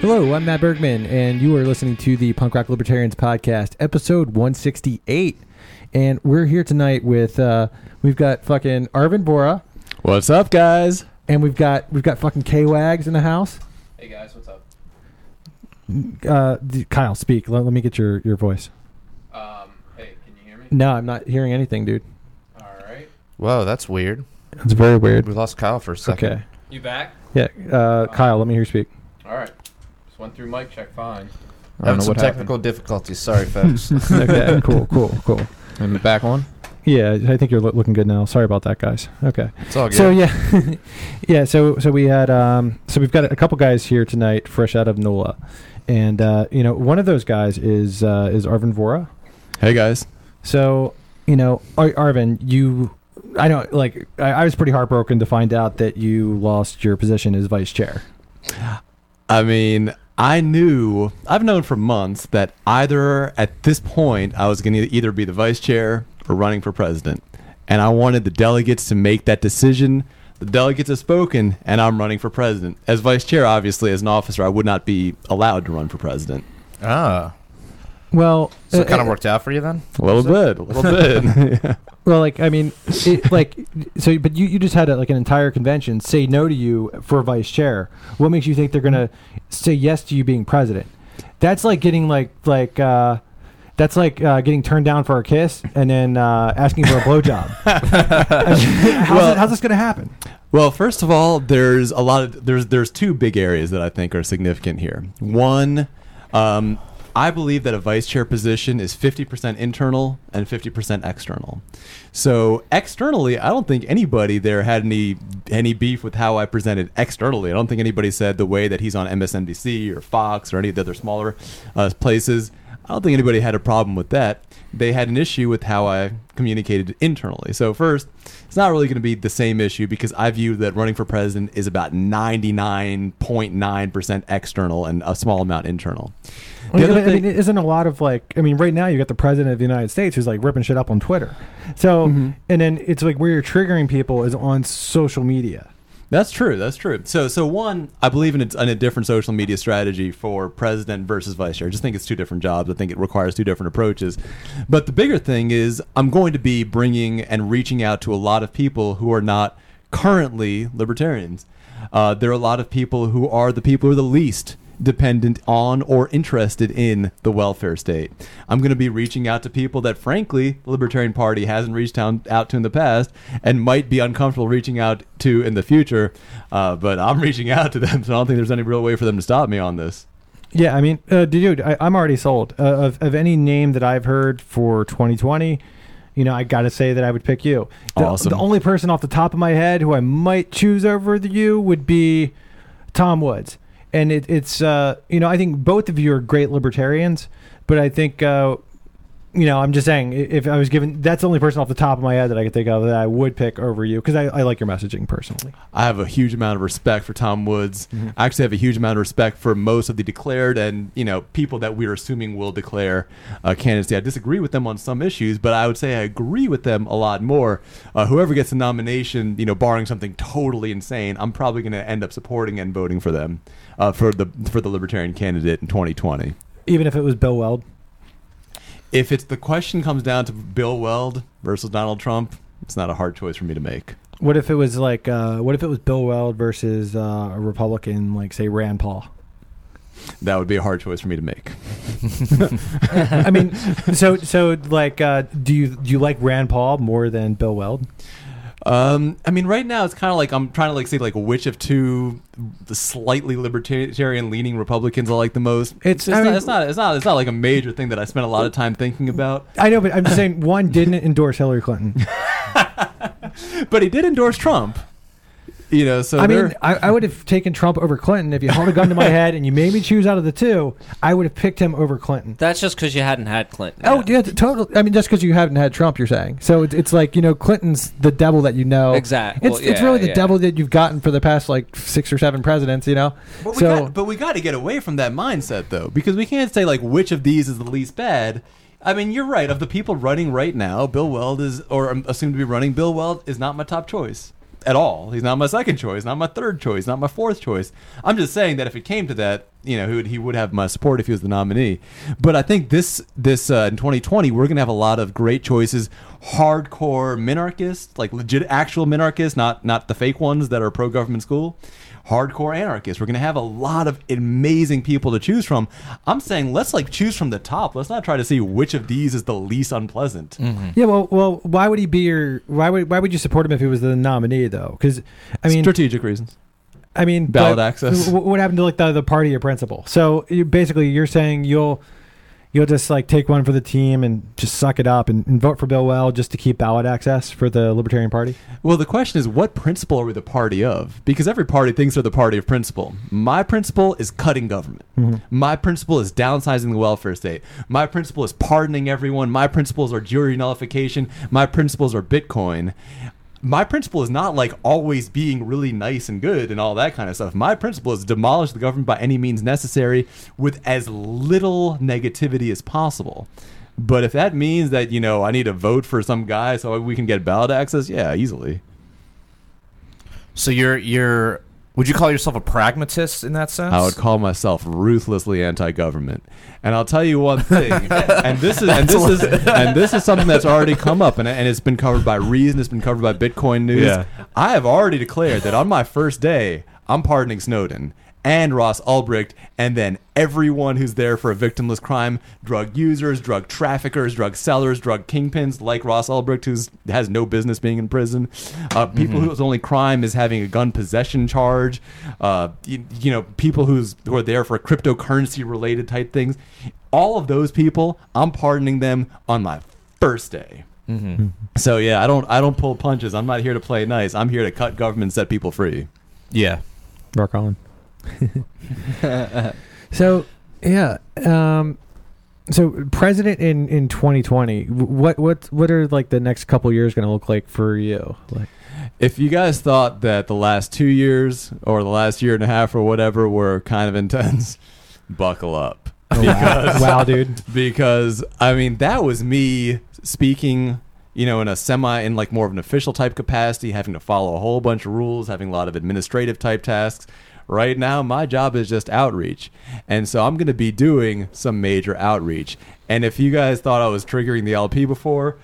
Hello, I'm Matt Bergman, and you are listening to the Punk Rock Libertarians podcast, episode 168. And we're here tonight with uh, we've got fucking Arvin Vora, What's up, guys? and we've got we've got fucking K Wags in the house. Hey guys, what's up? Uh, d- Kyle, speak. Let, let me get your your voice. Um, hey, can you hear me? No, I'm not hearing anything, dude. All right. Whoa, that's weird. It's very weird. We lost Kyle for a second. Okay. You back? Yeah, uh, Kyle, let me hear you speak. All right. Just went through mic check fine. I don't Having some what technical difficulties. Sorry, folks. Okay, cool, cool, cool. happened. Am I back on? Yeah, I think you're loo- looking good now. Sorry about that, guys. Okay. it's all good. So yeah, yeah. So so we had um so we've got a couple guys here tonight, fresh out of NOLA, and uh, you know one of those guys is uh, is Arvin Vora. Hey, guys. So you know Ar- Arvin, you I know like I, I was pretty heartbroken to find out that you lost your position as vice chair. I mean, I knew, I've known for months that either at this point I was going to either be the vice chair or running for president. And I wanted the delegates to make that decision. The delegates have spoken, and I'm running for president. As vice chair, obviously, as an officer, I would not be allowed to run for president. ah, Well, so uh, it kind of uh, worked out for you then. A little bit, a little bit. Well, like I mean, it, like so, but you, you just had a, like an entire convention say no to you for vice chair. What makes you think they're gonna say yes to you being president? That's like getting like like uh, that's like uh, getting turned down for a kiss and then uh, asking for a blowjob. how's, Well- it- how's this gonna happen? Well, first of all, there's a lot of there's there's two big areas that I think are significant here. One, um, I believe that a vice chair position is 50% internal and 50% external. So externally, I don't think anybody there had any any beef with how I presented externally. I don't think anybody said the way that he's on MSNBC or Fox or any of the other smaller uh, places. I don't think anybody had a problem with that. They had an issue with how I communicated internally. So first, it's not really going to be the same issue because I view that running for president is about 99.9% external and a small amount internal. I mean, other I mean, isn't a lot of like I mean, right now you got the president of the United States who's like ripping shit up on Twitter. So Mhm. and then it's like where you're triggering people is on social media. That's true. That's true. So, so one, I believe in a, in a different social media strategy for president versus vice chair. I just think it's two different jobs. I think it requires two different approaches. But the bigger thing is, I'm going to be bringing and reaching out to a lot of people who are not currently libertarians. Uh, there are a lot of people who are the people who are the least dependent on or interested in the welfare state. I'm going to be reaching out to people that, frankly, the Libertarian Party hasn't reached out, to in the past and might be uncomfortable reaching out to in the future. Uh, but I'm reaching out to them, so I don't think there's any real way for them to stop me on this. Yeah, I mean, uh, dude, I, I'm already sold. Uh, of, of any name that I've heard for 2020, you know, I got to say that I would pick you. The, Awesome. the only person off the top of my head who I might choose over the you would be Tom Woods. And it, it's, uh, you know, I think both of you are great libertarians, but I think, uh, you know, I'm just saying, if I was given, that's the only person off the top of my head that I could think of that I would pick over you because I, I like your messaging personally. I have a huge amount of respect for Tom Woods. I actually have a huge amount of respect for most of the declared and you know people that we're assuming will declare uh, candidacy. I disagree with them on some issues, but I would say I agree with them a lot more. Uh, whoever gets the nomination, you know, barring something totally insane, I'm probably going to end up supporting and voting for them uh, for the for the Libertarian candidate in 2020. Even if it was Bill Weld. If it's the question comes down to Bill Weld versus Donald Trump, it's not a hard choice for me to make. What if it was like, uh, what if it was Bill Weld versus uh, a Republican, like say Rand Paul? That would be a hard choice for me to make. I mean, so so like, uh, do you do you like Rand Paul more than Bill Weld? Um, I mean, right now it's kind of like I'm trying to like say like which of two the slightly libertarian leaning Republicans I like the most. It's- It's, I not, mean- it's not it's not it's not like a major thing that I spent a lot of time thinking about. I know, but I'm just saying one didn't endorse Hillary Clinton. But he did endorse Trump. You know, so I mean, I, I would have taken Trump over Clinton if you held a gun to my head and you made me choose out of the two. I would have picked him over Clinton. That's just because you hadn't had Clinton. Oh yeah, total. I mean, just because you haven't had Trump, you're saying. So it's, it's like you know, Clinton's the devil that you know. Exactly. It's Well, it's yeah, really the yeah. devil that you've gotten for the past like six or seven presidents. You know. But we, so got, but we got to get away from that mindset, though, because we can't say like which of these is the least bad. I mean, you're right. Of the people running right now, Bill Weld is, or I'm assumed to be running, Bill Weld is not my top choice. At all. He's not my second choice, not my third choice, not my fourth choice. I'm just saying that if it came to that, you know, he would, have my support if he was the nominee. But I think this this uh, in 2020 we're gonna have a lot of great choices. Hardcore minarchists, like legit actual minarchists, not not the fake ones that are pro government school. Hardcore anarchists. We're gonna have a lot of amazing people to choose from. I'm saying let's like choose from the top. Let's not try to see which of these is the least unpleasant. Mm-hmm. Yeah, well, well, why would he be your? Why would why would you support him if he was the nominee though? Because I mean, strategic reasons. I mean, Ballot access. What happened to like the the party of principle? So you, basically, you're saying you'll you'll just like take one for the team and just suck it up and, and vote for Bill Weld just to keep ballot access for the Libertarian Party. Well, the question is, what principle are we the party of? Because every party thinks they're the party of principle. My principle is cutting government. Mm-hmm. My principle is downsizing the welfare state. My principle is pardoning everyone. My principles are jury nullification. My principles are Bitcoin. My principle is not like always being really nice and good and all that kind of stuff. My principle is demolish the government by any means necessary with as little negativity as possible. But if that means that, you know, I need to vote for some guy so we can get ballot access, yeah, easily. So you're you're would you call yourself a pragmatist in that sense? I would call myself ruthlessly anti-government. And I'll tell you one thing, and this is and this is and this is something that's already come up, and, and it's been covered by Reason, it's been covered by Bitcoin News. Yeah. I have already declared that on my first day, I'm pardoning Snowden and Ross Ulbricht, and then everyone who's there for a victimless crime: drug users, drug traffickers, drug sellers, drug kingpins, like Ross Ulbricht, who has no business being in prison. Uh, people whose only crime is having a gun possession charge. Uh, you, you know, people who's who are there for cryptocurrency related type things. All of those people, I'm pardoning them on my first day. So yeah, I don't I don't pull punches. I'm not here to play nice. I'm here to cut government, and set people free. Yeah. Rock on. so yeah, um, so president in in 2020. What what what are like the next couple years going to look like for you? Like, If you guys thought that the last two years or the last year and a half or whatever were kind of intense, buckle up. Because, wow, dude. because I mean that was me speaking, you know, in a semi in like more of an official type capacity, having to follow a whole bunch of rules, having a lot of administrative type tasks. Right now, my job is just outreach, and so I'm going to be doing some major outreach. And if you guys thought I was triggering the LP before,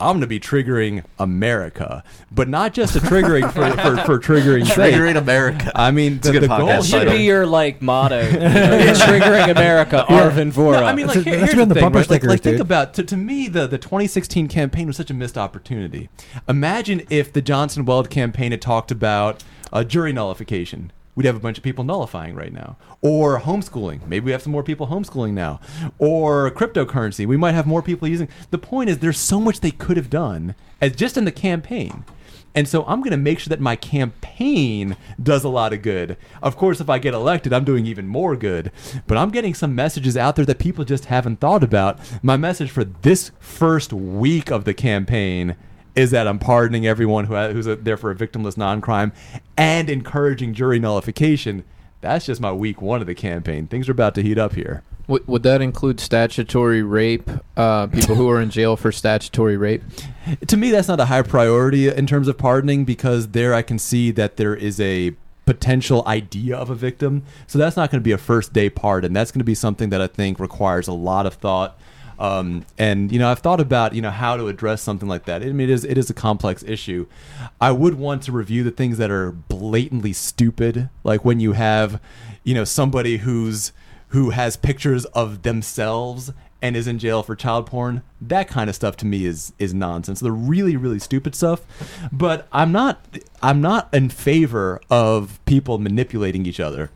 I'm going to be triggering America, but not just a triggering for, for, for triggering sake. Triggering America. I mean, a the, good the podcast goal should here- be your like motto. you know, triggering America, Arvin Vora. No, I mean, like, That's- here- that's the the thing, bumper right? Like, stickers, like, think about to, to me the the 2016 campaign was such a missed opportunity. Imagine if the Johnson Weld campaign had talked about uh, jury nullification. We'd have a bunch of people nullifying right now, or homeschooling. Maybe we have some more people homeschooling now, or cryptocurrency. We might have more people using. The point is, there's so much they could have done as just in the campaign. And so I'm going to make sure that my campaign does a lot of good. Of course, if I get elected, I'm doing even more good. But I'm getting some messages out there that people just haven't thought about. My message for this first week of the campaign is that I'm pardoning everyone who who's a, there for a victimless non-crime and encouraging jury nullification. That's just my week one of the campaign. Things are about to heat up here. would, would that include statutory rape? Uh, people who are in jail for statutory rape? to me that's not a high priority in terms of pardoning because there I can see that there is a potential idea of a victim. So that's not going to be a first day pardon. That's going to be something that I think requires a lot of thought. Um, and you know, I've thought about you know how to address something like that. I mean, it is it is a complex issue. I would want to review the things that are blatantly stupid, like when you have, you know, somebody who's who has pictures of themselves and is in jail for child porn. That kind of stuff to me is is nonsense. The really really stupid stuff. But i'm not i'm not in favor of people manipulating each other.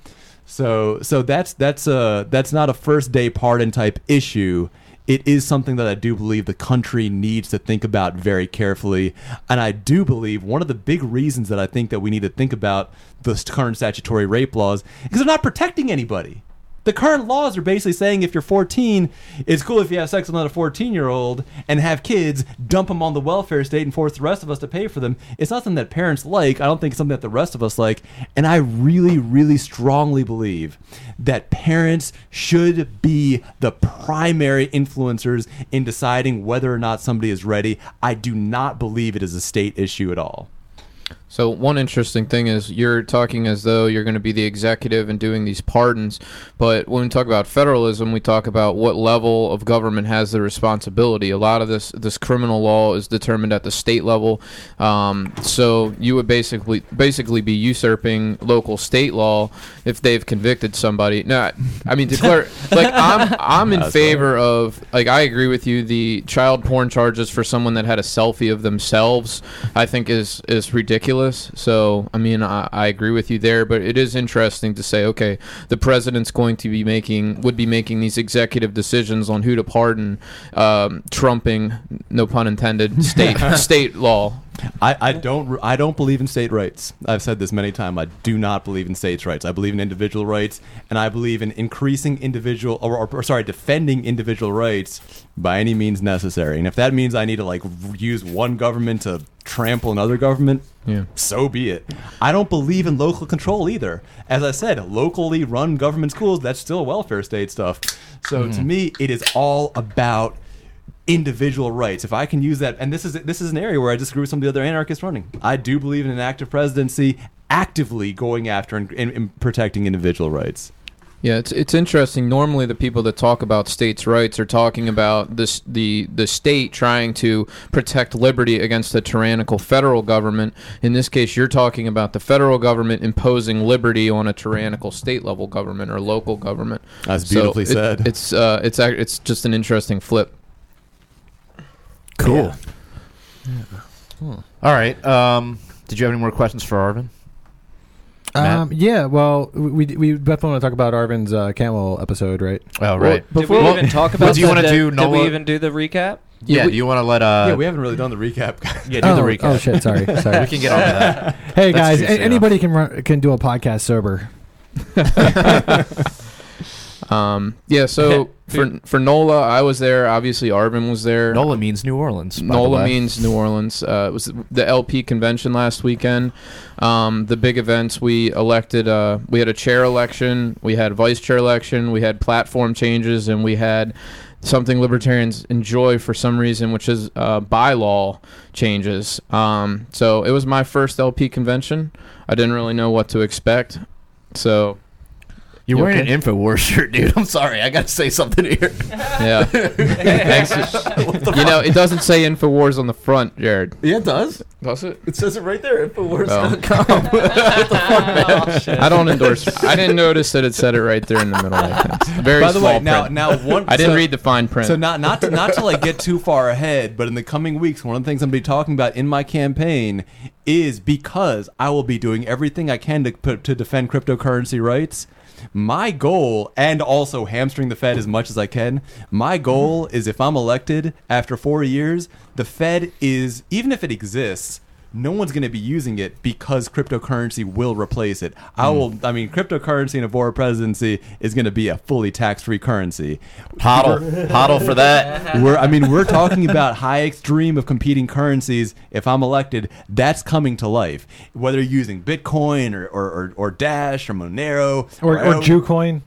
So so that's that's a that's not a first day pardon type issue it is something that I do believe the country needs to think about very carefully. And I do believe one of the big reasons that I think that we need to think about the current statutory rape laws is because they're not protecting anybody. The current laws are basically saying if you're 14, it's cool if you have sex with another 14 year old and have kids, dump them on the welfare state and force the rest of us to pay for them. It's not something that parents like. I don't think it's something that the rest of us like. And I really, really strongly believe that parents should be the primary influencers in deciding whether or not somebody is ready. I do not believe it is a state issue at all. So one interesting thing is you're talking as though you're going to be the executive and doing these pardons, but when we talk about federalism, we talk about what level of government has the responsibility. A lot of this this criminal law is determined at the state level, um, so you would basically basically be usurping local state law if they've convicted somebody. No, I mean declare like I'm I'm in That's favor of like I agree with you. The child porn charges for someone that had a selfie of themselves, I think is is ridiculous. So I mean I, I agree with you there, but it is interesting to say okay, the president's going to be making would be making these executive decisions on who to pardon, um, trumping no pun intended state state law. I, I don't I don't believe in state rights. I've said this many times. I do not believe in states' rights. I believe in individual rights, and I believe in increasing individual or, or, or sorry, defending individual rights by any means necessary. And if that means I need to like use one government to trample another government, Yeah. so be it. I don't believe in local control either. As I said, locally run government schools, that's still welfare state stuff. So to mm-hmm. me, it is all about individual rights. If I can use that, and this is this is an area where I disagree with some of the other anarchists running. I do believe in an active presidency actively going after and, and, and protecting individual rights. Yeah, it's it's interesting. Normally, the people that talk about states' rights are talking about this the the state trying to protect liberty against a tyrannical federal government. In this case, you're talking about the federal government imposing liberty on a tyrannical state level government or local government. That's So beautifully it- said. It's uh, it's it's just an interesting flip. Cool. All right. Um, did you have any more questions for Arvin? Matt? Um, yeah, well, we we definitely want to talk about Arvin's uh, Camel episode, right? Oh, right. Did we Well, even talk well, about? do you the- wanna do Did Noah- we even do the recap? yeah. we- do you want to let uh? yeah, we haven't really done the recap. yeah, do oh, the recap. Oh shit, sorry, sorry. We can get on to that. hey Let's guys, do a- so. anybody can run, can do a podcast sober. Um, yeah. So for for Nola, I was there. Obviously, Arvin was there. Nola means New Orleans. by the NOLA way. means New Orleans. Uh, it was the LP convention last weekend. Um, the big events we elected. Uh, we had a chair election. We had vice chair election. We had platform changes, and we had something libertarians enjoy for some reason, which is uh, bylaw changes. Um, so it was my first LP convention. I didn't really know what to expect. So You're You wearing okay? an Infowars shirt, dude. I'm sorry. I got to say something here. yeah, Thanks. you know it doesn't say Infowars on the front, Jared. Yeah, it does. Does it? It says it right there. Infowars.com. Oh. I don't endorse. I didn't notice that it said it right there in the middle. I think. Very By the small way, now print. now one. I didn't so- read the fine print. So not not to, not to like get too far ahead, but in the coming weeks, one of the things I'm gonna be talking about in my campaign is because I will be doing everything I can to put, to defend cryptocurrency rights. My goal, and also hamstring the Fed as much as I can. My goal is if I'm elected after four years, the Fed is even if it exists. No one's going to be using it because cryptocurrency will replace it. I hmm. will. I mean, cryptocurrency in a Vora presidency is going to be a fully tax-free currency. Hodl, hodl for that. We're, I mean, we're talking about high extreme of competing currencies. If I'm elected, that's coming to life. Whether you're using Bitcoin or, or, or, or Dash or Monero Or, or Jucoin.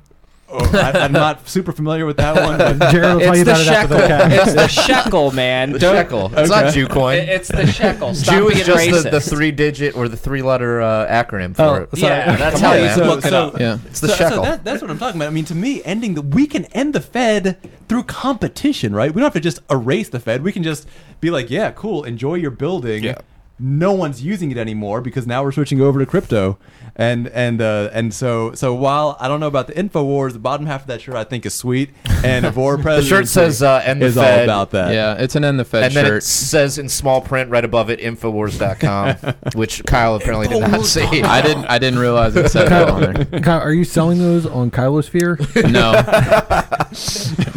Or- I, I'm not super familiar with that one. But Jared will tell you It's the about it after the shekel. podcast. It's the shekel, man. The Don't- shekel. It's not Jew coin. It- It's the shekel. Stop Jew being is just the, the three-digit or the three-letter uh, acronym for it. Yeah, that's Come how you man. look it up. yeah. It's the so, shekel. So that, that's what I'm talking about. I mean, to me, ending the we can end the Fed through competition, right? We don't have to just erase the Fed. We can just be like, yeah, cool, enjoy your building. Yeah. No one's using it anymore because now we're switching over to crypto, and and uh, and so so while I don't know about the Infowars, the bottom half of that shirt I think is sweet, and Avora the President shirt says uh, "End the is Fed," all about that. Yeah, it's an end the Fed and then it shirt. says in small print right above it Infowars.com, which Kyle apparently did not see. I didn't. I didn't realize it said that on there. Kyle, are you selling those on Kylosphere? No,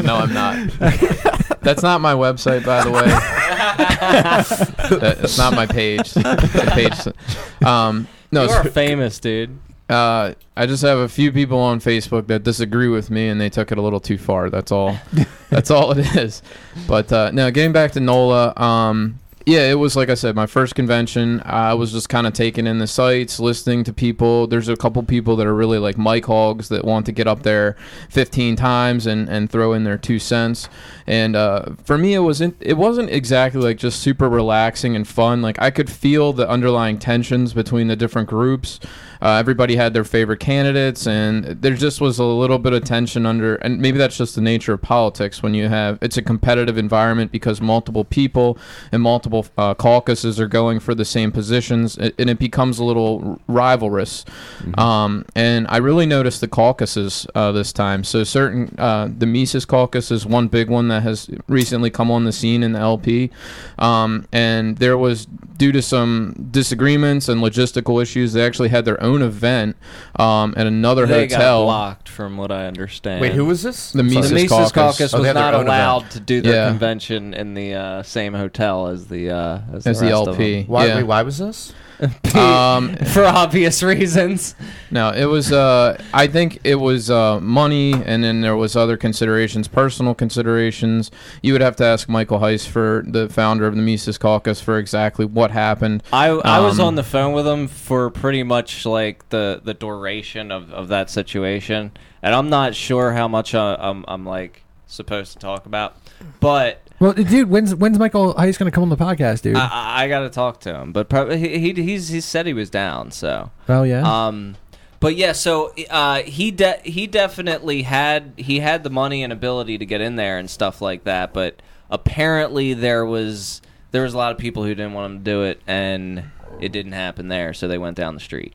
no, I'm not. That's not my website, by the way. That- It's not my page. The page. Um, no, You it's- are famous, dude. Uh, I just have a few people on Facebook that disagree with me, and they took it a little too far. That's all. That's all it is. But uh, now, getting back to Nola, um, Yeah, it was like I said, my first convention. I was just kind of taking in the sights, listening to people. There's a couple people that are really like Mike Hogs that want to get up there 15 times and, and throw in their two cents. And uh, for me, it wasn't it wasn't exactly like just super relaxing and fun. Like I could feel the underlying tensions between the different groups. Uh, everybody had their favorite candidates, and there just was a little bit of tension under. And maybe that's just the nature of politics when you have it's a competitive environment because multiple people and multiple uh, caucuses are going for the same positions, and it becomes a little rivalrous. Um, and I really noticed the caucuses uh, this time. So certain uh, the Mises caucus is one big one that has recently come on the scene in the LP, um, and there was due to some disagreements and logistical issues, they actually had their own event um, at another They got hotel. blocked, from what I understand. Wait, who was this? The The Mises, Mises caucus. Caucus, Oh, was had not allowed event. to do their Yeah. convention in the uh, same hotel as the uh, as, As the, the rest of LP. them. Why? Yeah. Wait, why was this? Um, for obvious reasons. No, it was. Uh, I think it was uh, money, and then there was other considerations, personal considerations. You would have to ask Michael Heise, for the founder of the Mises Caucus, for exactly what happened. I I was Um, on the phone with him for pretty much like the the duration of, of that situation, and I'm not sure how much uh, I'm I'm like supposed to talk about, but Well, dude, when's when's Michael Heise going to come on the podcast, dude? I, I, I got to talk to him. But probably he, he he's he said he was down, so. oh yeah. Um, but yeah, so uh, he de- he definitely had he had the money and ability to get in there and stuff like that. But apparently there was there was a lot of people who didn't want him to do it, and it didn't happen there. So they went down the street.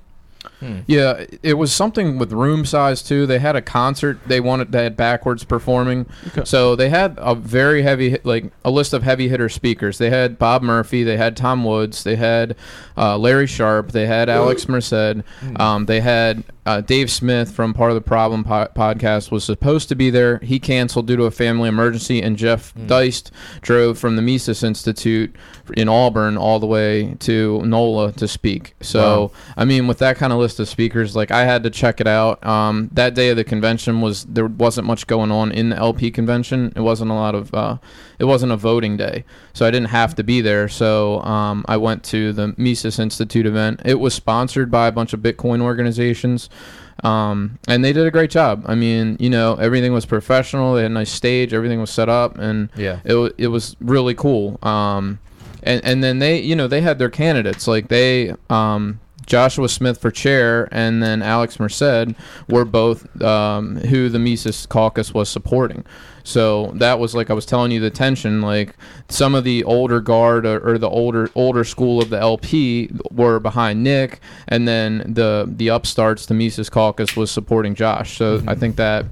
Yeah, it was something with room size too. They had a concert. They wanted they had Backwordz performing, so they had a very heavy like a list of heavy hitter speakers. They had Bob Murphy, they had Tom Woods, they had uh, Larry Sharpe, they had Alex Merced, um, they had uh, Dave Smith from Part of the Problem po- podcast was supposed to be there. He canceled due to a family emergency, and Jeff Deist drove from the Mises Institute in Auburn all the way to NOLA to speak. So I mean, with that kind of list of speakers, like I had to check it out. Um, that day of the convention was there wasn't much going on in the LP convention. It wasn't a lot of. Uh, it wasn't a voting day, so I didn't have to be there. So um, I went to the Mises Institute event. It was sponsored by a bunch of Bitcoin organizations. Um, and they did a great job. I mean, you know, everything was professional. They had a nice stage. Everything was set up, and Yeah. it it was really cool. Um, and and then they you know they had their candidates like they um, Joshua Smith for chair and then Alex Merced were both um, who the Mises caucus was supporting. So that was like I was telling you the tension. Like some of the older guard or, or the older older school of the LP were behind Nick, and then the the upstarts, the Mises caucus, was supporting Josh. So I think that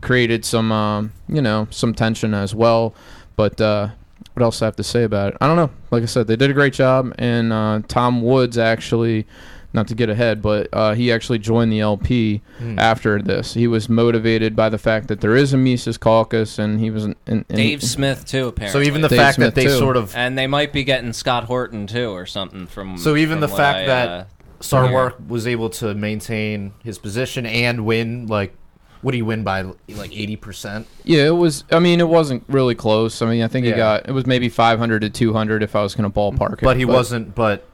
created some um, you know some tension as well. But uh, what else I have to say about it? I don't know. Like I said, they did a great job, and uh, Tom Woods actually, not to get ahead, but uh, he actually joined the LP after this. He was motivated by the fact that there is a Mises caucus, and he was. In, in, Dave Smith too, apparently. So even the Dave fact Smith, that they too. sort of and they might be getting Scott Horton too, or something from. So even from the fact I, that uh, Sarwark was able to maintain his position and win, like, what do you win by like eighty percent? Yeah, it was. I mean, it wasn't really close. I mean, I think he got it was maybe 500 to 200 if I was going to ballpark it. But he wasn't. But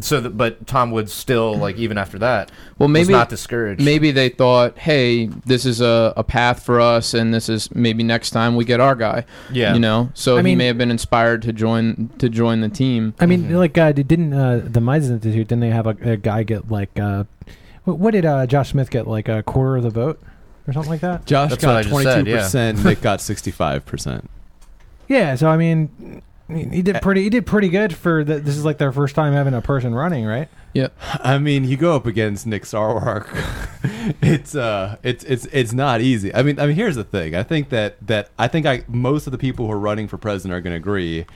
so, the, but Tom Woods still like even after that Well, was maybe not discouraged. maybe they thought, hey, this is a, a path for us, and this is maybe next time we get our guy. Yeah. you know. So I he mean- may have been inspired to join to join the team. I mean, like, uh, didn't uh, the Mises Institute? Didn't they have a, a guy get like? Uh, what, what did uh, Josh Smith get? Like a quarter of the vote, or something like that? Josh That's what I got just twenty said, two yeah. percent. Nick got sixty five percent. Yeah. So I mean, he did pretty. He did pretty good for the, this. Is like their first time having a person running, right? Yeah. I mean, you go up against Nick Sarwark. it's uh, it's it's it's not easy. I mean, I mean, here's the thing. I think that that I think I most of the people who are running for president are going to agree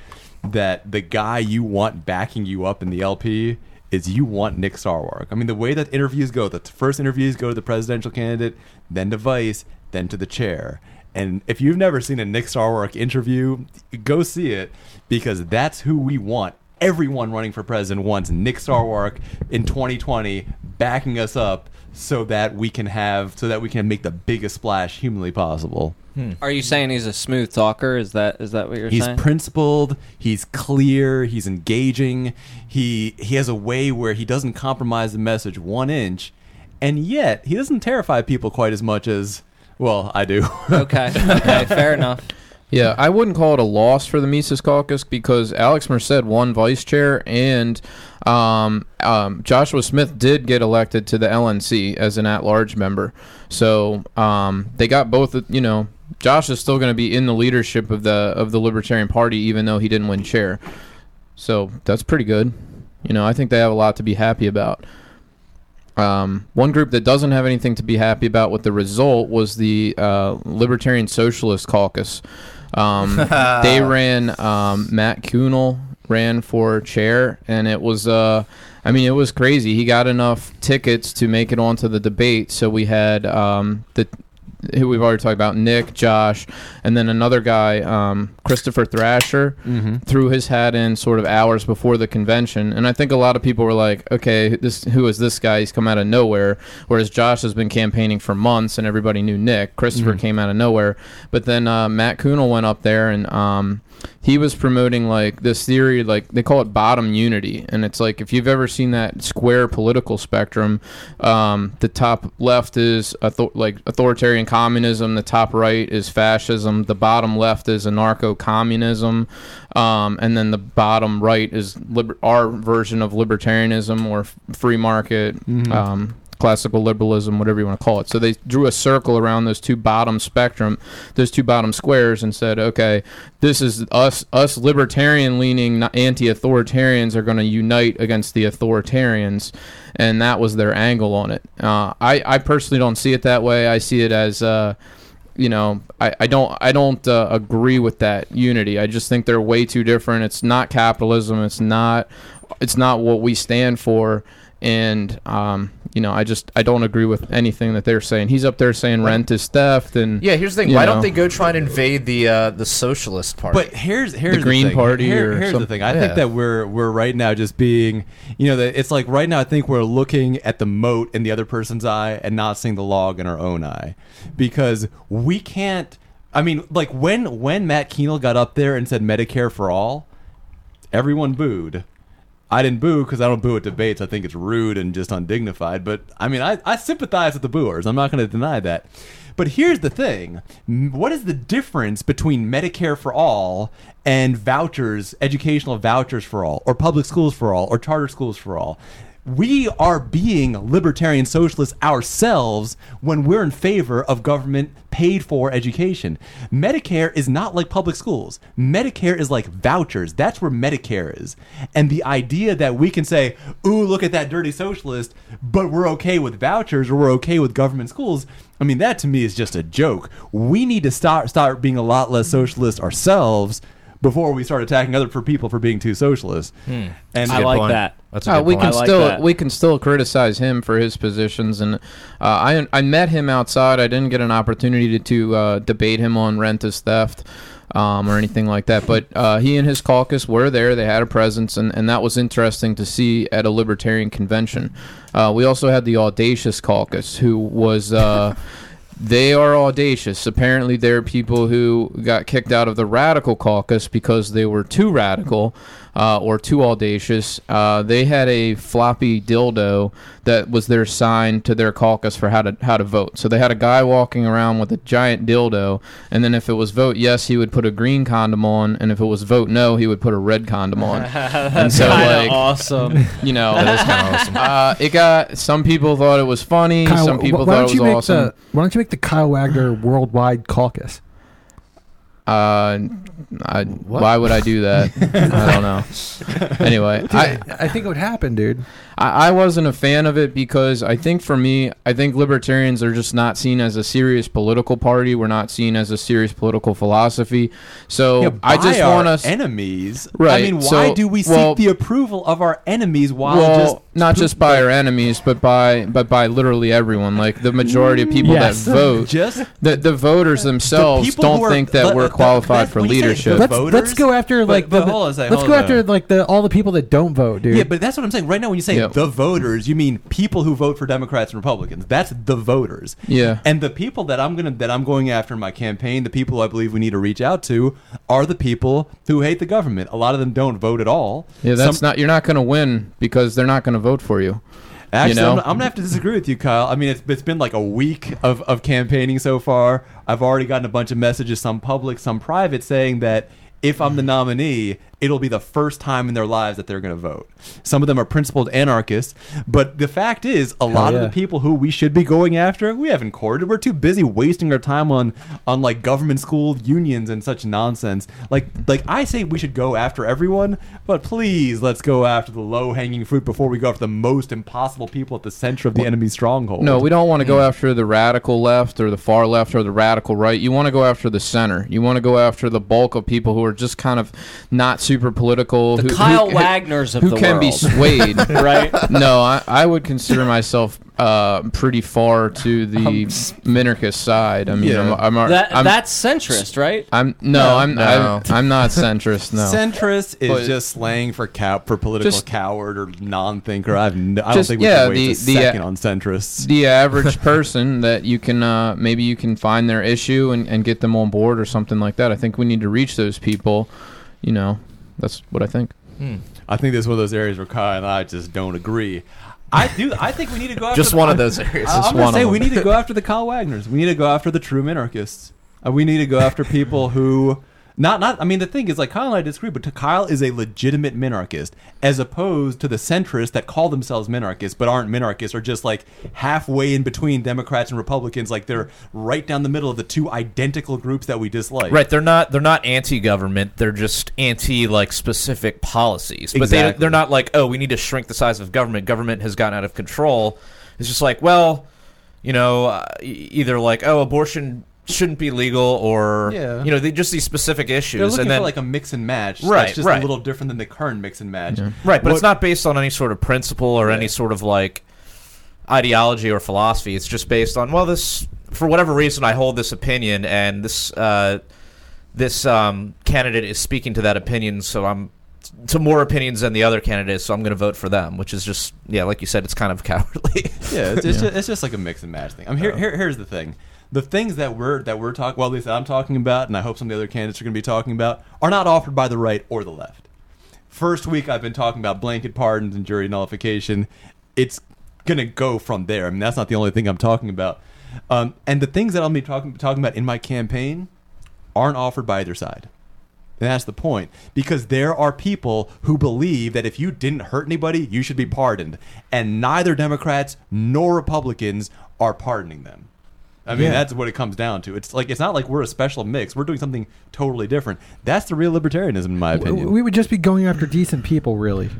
that the guy you want backing you up in the LP is you want Nick Sarwark. I mean, the way that interviews go, the first interviews go to the presidential candidate, then to vice, then to the chair. And if you've never seen a Nick Sarwark interview, go see it because that's who we want everyone running for president wants Nick Sarwark in 2020 backing us up so that we can have so that we can make the biggest splash humanly possible. Hmm. Are you saying he's a smooth talker? Is that is that what you're He's saying? He's principled. He's clear. He's engaging. He he has a way where he doesn't compromise the message one inch, and yet he doesn't terrify people quite as much as well I do. okay. Okay. Fair enough. Yeah, I wouldn't call it a loss for the Mises Caucus because Alex Merced won vice chair and um, um, Joshua Smith did get elected to the LNC as an at-large member. So um, they got both. You know, Josh is still going to be in the leadership of the of the Libertarian Party, even though he didn't win chair. So that's pretty good. You know, I think they have a lot to be happy about. Um, one group that doesn't have anything to be happy about with the result was the uh, Libertarian Socialist Caucus. Um, they ran um, Matt Kuhnel ran for chair, and it was uh, I mean it was crazy. He got enough tickets to make it onto the debate. So we had um, the who we've already talked about, Nick, Josh, and then another guy, um, Christopher Thrasher, threw his hat in sort of hours before the convention. And I think a lot of people were like, okay, this who is this guy? He's come out of nowhere. Whereas Josh has been campaigning for months and everybody knew Nick. Christopher came out of nowhere. But then uh, Matt Kuhnel went up there and um, he was promoting like this theory, like they call it bottom unity. And it's like if you've ever seen that square political spectrum, um, the top left is author- like authoritarian communism, the top right is fascism, the bottom left is anarcho communism, um, and then the bottom right is liber- our version of libertarianism or f- free market. Um, classical liberalism, whatever you want to call it. So they drew a circle around those two bottom spectrum, those two bottom squares, and said, okay, this is us, us libertarian leaning anti-authoritarians are going to unite against the authoritarians, and that was their angle on it. Uh, I, I personally don't see it that way. I see it as, uh, you know, I, I don't I don't uh, agree with that unity. I just think they're way too different. It's not capitalism. It's not it's not what we stand for. And um, you know, I just I don't agree with anything that they're saying. He's up there saying rent is theft, and Yeah, here's the thing. Why know. don't they go try and invade the uh, the socialist party? But here's here's the, Green thing. Party Here- or here's the thing. I Yeah. think that we're we're right now just being, you know, that it's like right now. I think we're looking at the moat in the other person's eye and not seeing the log in our own eye, because we can't. I mean, like when when Matt Keenel got up there and said Medicare for all, everyone booed. I didn't boo because I don't boo at debates. I think it's rude and just undignified. But I mean, I, I sympathize with the booers. I'm not going to deny that. But here's the thing what is the difference between Medicare for all and vouchers, educational vouchers for all, or public schools for all, or charter schools for all? We are being libertarian socialists ourselves when we're in favor of government paid for education. Medicare is not like public schools. Medicare is like vouchers. That's where Medicare is. And the idea that we can say, ooh, look at that dirty socialist, but we're okay with vouchers or we're okay with government schools. I mean, that to me is just a joke. We need to start start being a lot less socialist ourselves before we start attacking other for people for being too socialist. And I like that. That's a Uh, good we point. can I like still that. we can still criticize him for his positions, and uh, I I met him outside. I didn't get an opportunity to, to uh, debate him on rent is theft. Um, or anything like that, but uh, he and his caucus were there. They had a presence, and, and that was interesting to see at a libertarian convention. Uh, we also had the Audacious Caucus, who was uh, they are audacious. Apparently, there are people who got kicked out of the radical caucus because they were too radical uh, or too audacious. Uh, they had a floppy dildo that was their sign to their caucus for how to how to vote. So they had a guy walking around with a giant dildo, and then if it was vote yes, he would put a green condom on, and if it was vote no, he would put a red condom on. and so, like, awesome. you know, That is kind of awesome. uh, it got some people thought it was funny, Kyle, some people wh- thought it was awesome. the Why don't you make the Kyle Wagner Worldwide Caucus? Uh, I, why would I do that? I don't know. Anyway, I, I think it would happen, dude. I I wasn't a fan of it because I think for me, I think libertarians are just not seen as a serious political party. We're not seen as a serious political philosophy. So Yeah, I just by want us. enemies. Right, I mean, why so- do we seek well- the approval of our enemies while Well, just not just by our enemies, but by but by literally everyone. Like the majority of people Yes. that vote, Just the the voters themselves people don't who are- think that let- we're let- qualified that's- for when you say the leadership. let's voters- let's go after like but the, hold on a let's hold go on. after like the all the people that don't vote, dude. Yeah, but that's what I'm saying. Right now, when you say Yeah. The voters, you mean people who vote for Democrats and Republicans. That's the voters. Yeah. And the people that I'm gonna that I'm going after in my campaign, the people I believe we need to reach out to, are the people who hate the government. A lot of them don't vote at all. yeah, that's Some- not. You're not going to win because they're not going to vote for you. Actually, know? I'm, I'm gonna have to disagree with you, Kyle. I mean, it's, it's been like a week of, of campaigning so far. I've already gotten a bunch of messages, some public, some private, saying that if I'm the nominee, it'll be the first time in their lives that they're going to vote. Some of them are principled anarchists, but the fact is, a lot of the people who we should be going after, we haven't courted. We're too busy wasting our time on on like government school unions and such nonsense. Like like I say, we should go after everyone, but please let's go after the low hanging fruit before we go after the most impossible people at the center of the enemy's stronghold. No, we don't want to go mm. after the radical left or the far left or the radical right. You want to go after the center. You want to go after the bulk of people who are just kind of not super political. The who, Kyle who, Wagners of who the can be swayed. right? no, I, I would consider myself uh, pretty far to the minarchist side. I mean, Yeah. I'm, I'm, That I'm, that's centrist, right? I'm no, I'm, No. I'm I'm not centrist. No, Centrist is But- just slang for cow for political Just- coward or non-thinker. I've n- I don't Just- think we yeah, can waste the- a the, uh, second on centrists. the average person that you can uh, maybe you can find their issue and, and get them on board or something like that. I think we need to reach those people. You know, that's what I think. I think this is one of those areas where Kyle and I just don't agree. I do. I think we need to go after Just the- one of those areas. I- Just I'm gonna one say we need to go after the Kyle Wagners. We need to go after the true minarchists. Uh, we need to go after people who not not. I mean, the thing is, like Kyle and I disagree, but Kyle is a legitimate minarchist, as opposed to the centrists that call themselves minarchists but aren't minarchists, or just like halfway in between Democrats and Republicans, like they're right down the middle of the two identical groups that we dislike. Right, they're not they're not anti-government. They're just anti like specific policies. But Exactly. they they're not like, "Oh, we need to shrink the size of government. Government has gotten out of control." It's just like, well, you know, uh, either like, "Oh, abortion shouldn't be legal," or Yeah. you know, they just these specific issues, They're looking and then for like a mix and match. Right, That's just right. a little different than the current mix and match. right, but What- it's not based on any sort of principle or any sort of like ideology or philosophy. It's just based on well, this for whatever reason I hold this opinion, and this uh, this um, candidate is speaking to that opinion, so I'm to more opinions than the other candidates, so I'm going to vote for them, which is just yeah, like you said, it's kind of cowardly. Yeah, it's, it's, Just, it's just like a mix and match thing. I'm here, here. Here's the thing: the things that we're that we're talking, well, at least I'm talking about, and I hope some of the other candidates are going to be talking about, are not offered by the right or the left. First week, I've been talking about blanket pardons and jury nullification. It's going to go from there. I mean, that's not the only thing I'm talking about. Um, and the things that I'll be talking talking about in my campaign aren't offered by either side. And that's the point. Because there are people who believe that if you didn't hurt anybody, you should be pardoned. And neither Democrats nor Republicans are pardoning them. I mean, Yeah. that's what it comes down to. It's like it's not like we're a special mix. We're doing something totally different. That's the real libertarianism, in my opinion. we would just be going after decent people, really.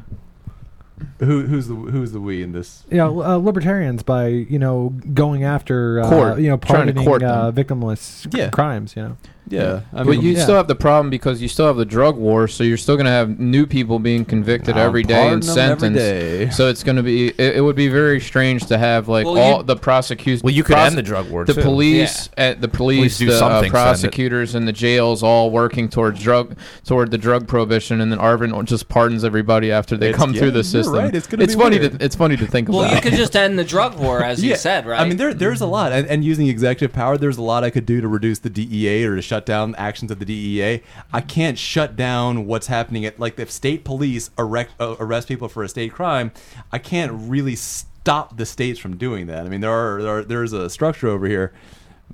Who, who's the who's the we in this? Yeah, uh, libertarians by you know going after uh, Court. you know Trying to pardoning court uh, victimless Yeah. crimes. You know, Yeah, I but you yeah. still have the problem because you still have the drug war, so you're still going to have new people being convicted I'm every day and pardoning 'em every sentenced. day. So it's going to be it, it would be very strange to have like Well, all you- the prosecutors. well, you could end the drug war the too. police, at the police, Police do the uh, something, send it. prosecutors, and the jails all working towards drug toward the drug prohibition, and then Arvin just pardons everybody after they It's- come yeah, through the system. right, it's gonna be funny weird. to it's funny to think Well, about. you could just end the drug war, as you said, right? I mean, there there's a lot, and, and using executive power, there's a lot I could do to reduce the DEA or to shut down actions of the DEA. I can't shut down what's happening at like if state police arrest, uh, arrest people for a state crime. I can't really stop the states from doing that. I mean, there are, there are there's a structure over here.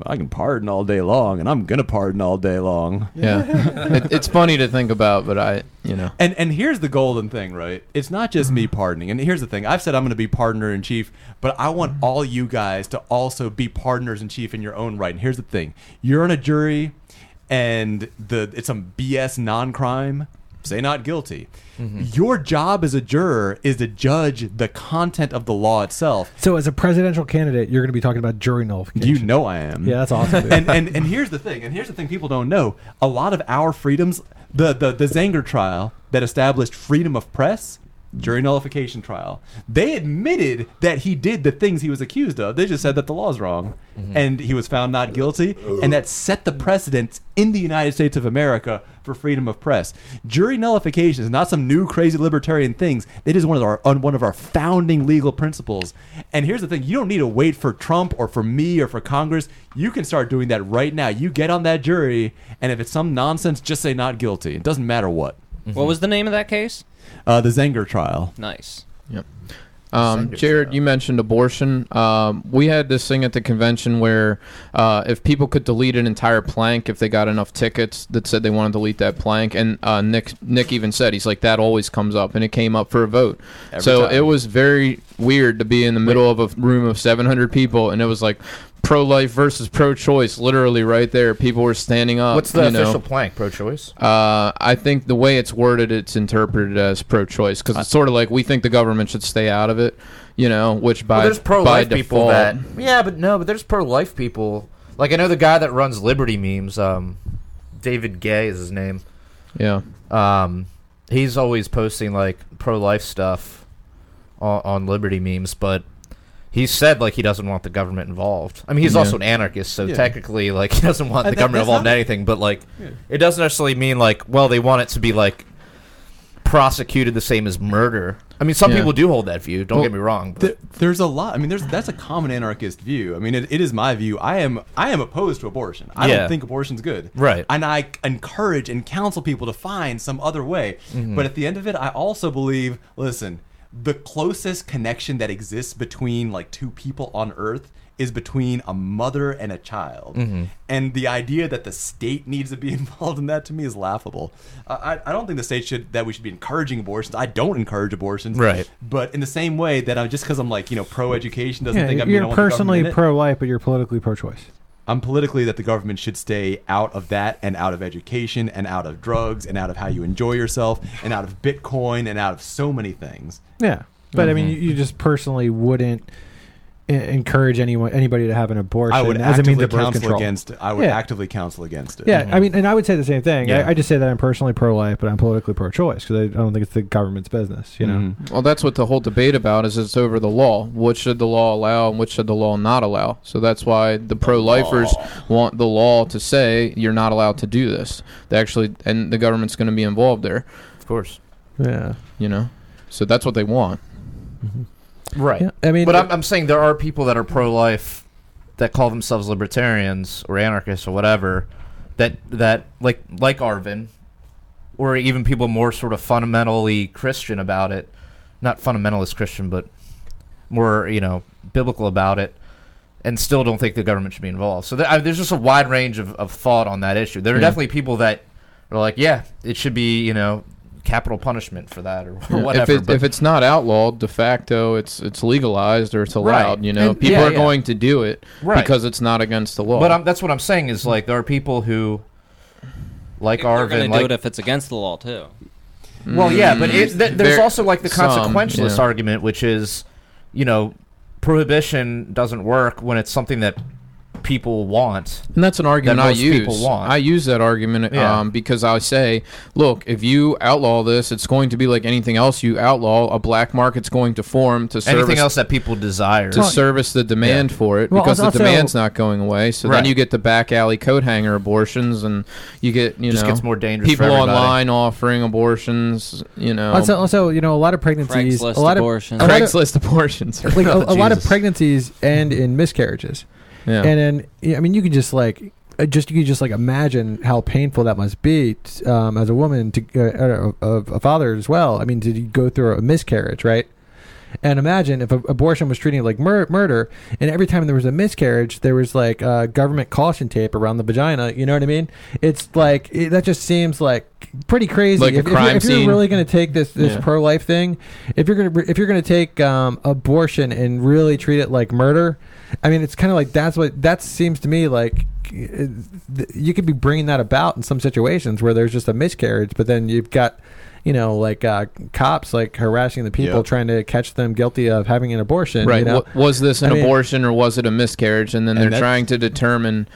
I can pardon all day long, and I'm gonna pardon all day long. yeah, it, it's funny to think about, but I, you know, And and here's the golden thing, right? It's not just me pardoning. And here's the thing: I've said I'm going to be pardoner in chief, but I want all you guys to also be partners in chief in your own right. And here's the thing: you're on a jury, and the it's some BS non-crime. Say not guilty. Mm-hmm. Your job as a juror is to judge the content of the law itself. so as a presidential candidate, you're going to be talking about jury nullification. You know I am. Yeah, that's awesome. and, and and here's the thing, and here's the thing people don't know. A lot of our freedoms, the the the Zenger trial that established freedom of press, jury nullification trial. They admitted that he did the things he was accused of. They just said that the law's wrong, mm-hmm. and he was found not guilty, and that set the precedent in the United States of America for freedom of press. Jury nullification is not some new crazy libertarian things. It is one of our on one of our founding legal principles. And here's the thing: you don't need to wait for Trump or for me or for Congress. You can start doing that right now. You get on that jury, and if it's some nonsense, just say not guilty. It doesn't matter what. Mm-hmm. What was the name of that case? Uh, the Zenger trial. Nice. Um, Jared, you mentioned abortion. Um, we had this thing at the convention where uh, if people could delete an entire plank if they got enough tickets that said they want to delete that plank, and uh, Nick Nick even said he's like that always comes up, and it came up for a vote. Every so time. it was very weird to be in the middle of a room of 700 people, and it was like pro-life versus pro-choice, literally right there. People were standing up. What's the you know. official plank? Pro-choice. Uh, I think the way it's worded, it's interpreted as pro-choice because it's sort of like we think the government should stay out of it, you know. Which by well, there's by pro-life people that yeah, but no, but there's pro-life people. Like I know the guy that runs Liberty memes. Um, David Gay is his name. yeah, Um, he's always posting like pro-life stuff on, on Liberty memes, but he said like he doesn't want the government involved. I mean, he's Yeah. also an anarchist, so Yeah. technically, like he doesn't want the that- government involved in anything. But like, Yeah. it doesn't necessarily mean like, well, they want it to be like prosecuted the same as murder. I mean, some people do hold that view. Don't Well, get me wrong. But There, there's a lot. I mean, there's that's a common anarchist view. I mean, it, it is my view. I am I am opposed to abortion. I don't think abortion's good. Right. And I encourage and counsel people to find some other way. Mm-hmm. But at the end of it, I also believe. Listen, the closest connection that exists between like two people on Earth is between a mother and a child. Mm-hmm. And the idea that the state needs to be involved in that to me is laughable. I, I, I don't think the state should that we should be encouraging abortions. I don't encourage abortions. Right. But in the same way that I'm just because I'm like you know pro education doesn't Yeah, think I'm you're gonna personally government in it. pro-life, but you're politically pro-choice. I'm politically that the government should stay out of that and out of education and out of drugs and out of how you enjoy yourself and out of Bitcoin and out of so many things. Yeah, but I Mm-hmm. mean, you, you just personally wouldn't encourage anyone, anybody to have an abortion I would as a actively means of birth counsel control. against. It. I would Yeah. actively counsel against it. Yeah, I mean, and I would say the same thing. Yeah. I, I just say that I'm personally pro-life, but I'm politically pro-choice because I, I don't think it's the government's business. You know, Mhm. well, that's what the whole debate about is. It's over the law. What should the law allow, and what should the law not allow? So that's why the pro-lifers want the law to say you're not allowed to do this. They actually, and the government's going to be involved there. of course, yeah, You know, so that's what they want. Right. yeah. I mean, But I'm, I'm saying there are people that are pro-life that call themselves libertarians or anarchists or whatever that that like like Arvin or even people more sort of fundamentally Christian about it, not fundamentalist Christian, but more you know biblical about it, and still don't think the government should be involved. So there, I, there's just a wide range of, of thought on that issue. There are Yeah. definitely people that are like, yeah, it should be you know capital punishment for that or, or whatever. if, it, but- if it's not outlawed de facto, it's it's legalized or it's Right. allowed. You know, And- people yeah, are yeah. going to do it Right. because it's not against the law. But I'm, that's what I'm saying is like there are people who, like They're Arvin, going to like do it if it's against the law too. well, yeah, but it, mm, th- there's Ver- also like the some, consequentialist yeah. argument, which is, you know, prohibition doesn't work when it's something that people want. And that's an argument I most people use. want. I use that argument Yeah. um, because I say, look, if you outlaw this, it's going to be like anything else you outlaw. A black market's going to form to service Anything else that people desire. to service the demand for it Well, because also- the demand's not going away. So Right. then you get the back alley coat hanger abortions, and you get you just know gets more dangerous. people for online offering abortions. You know, also, also, you know, a lot of pregnancies, Craigslist a lot of a lot of- Craigslist abortions. like a, a lot of pregnancies end in miscarriages. Yeah. And then, I mean, you can just like, uh, just you can just like imagine how painful that must be t- um, as a woman to uh, uh, of a father as well. I mean, to you go through a miscarriage, right? And imagine if a, abortion was treated like mur- murder, and every time there was a miscarriage, there was like uh, government caution tape around the vagina. You know what I mean? It's like it, that just seems like pretty crazy. Like a if, if you're, if you're really going to take this this Yeah. pro life thing, if you're gonna if you're gonna take um, abortion and really treat it like murder, I mean, it's kind of like that's what that seems to me like. uh, You could be bringing that about in some situations where there's just a miscarriage, but then you've got, you know, like uh, cops like harassing the people Yep. trying to catch them guilty of having an abortion. right. You know? wa- was this an I mean- abortion or was it a miscarriage? And then And they're trying to determine,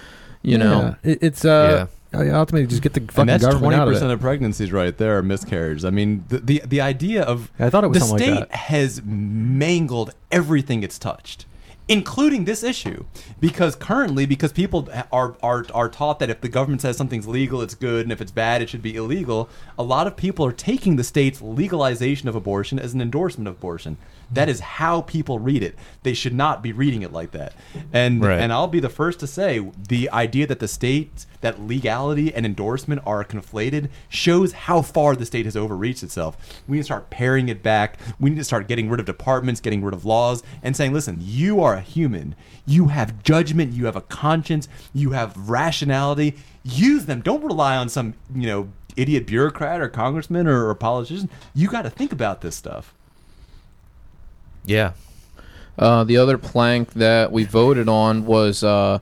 you know, Yeah. It's uh, uh, ultimately just get the fucking and that's government twenty out of percent it. of pregnancies right there are miscarriages. I mean, the the, the idea of I thought it was the something state like that. has mangled everything it's touched, including this issue, because currently, because people are are are taught that if the government says something's legal, it's good, and if it's bad, it should be illegal. A lot of people are taking the state's legalization of abortion as an endorsement of abortion. That is how people read it. They should not be reading it like that. And Right. and I'll be the first to say the idea that the state that legality and endorsement are conflated shows how far the state has overreached itself. We need to start paring it back. We need to start getting rid of departments, getting rid of laws, and saying, listen, you are a human. You have judgment. You have a conscience. You have rationality. Use them. Don't rely on some you know idiot bureaucrat or congressman or, or politician. You got to think about this stuff. Yeah. Uh, the other plank that we voted on was uh,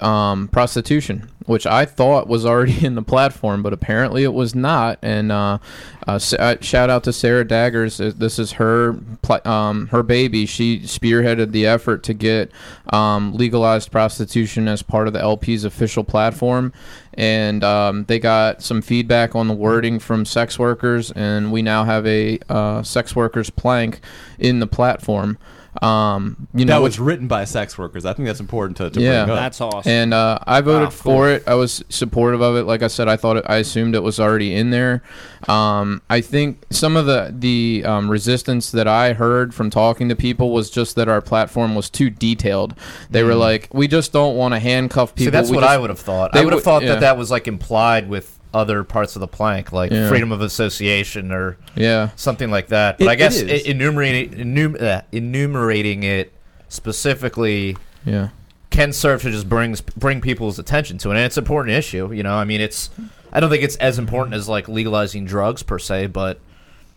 um, prostitution, which I thought was already in the platform, but apparently it was not. And uh, uh, uh, shout out to Sarah Daggers. Uh, This is her um, her baby. She spearheaded the effort to get um, legalized prostitution as part of the LP's official platform. And um, they got some feedback on the wording from sex workers, and we now have a uh, sex workers plank in the platform. Um, you know, that which- was written by sex workers. I think that's important to, to Yeah. bring up. That's awesome. and uh, I voted Ah, for it. I was supportive of it. Like I said, I thought it, I assumed it was already in there. Um, I think some of the the um, resistance that I heard from talking to people was just that our platform was too detailed. They were like, "We just don't want to handcuff people." See, that's We what just- I would have thought. I would have thought yeah. that that was like implied with other parts of the plank, like Yeah. freedom of association or Yeah, something like that. But It- I guess it enumerating enum- uh, enumerating it specifically yeah. can serve to just bring bring people's attention to it, and it's an important issue. You know, I mean, it's I don't think it's as important as like legalizing drugs per se, but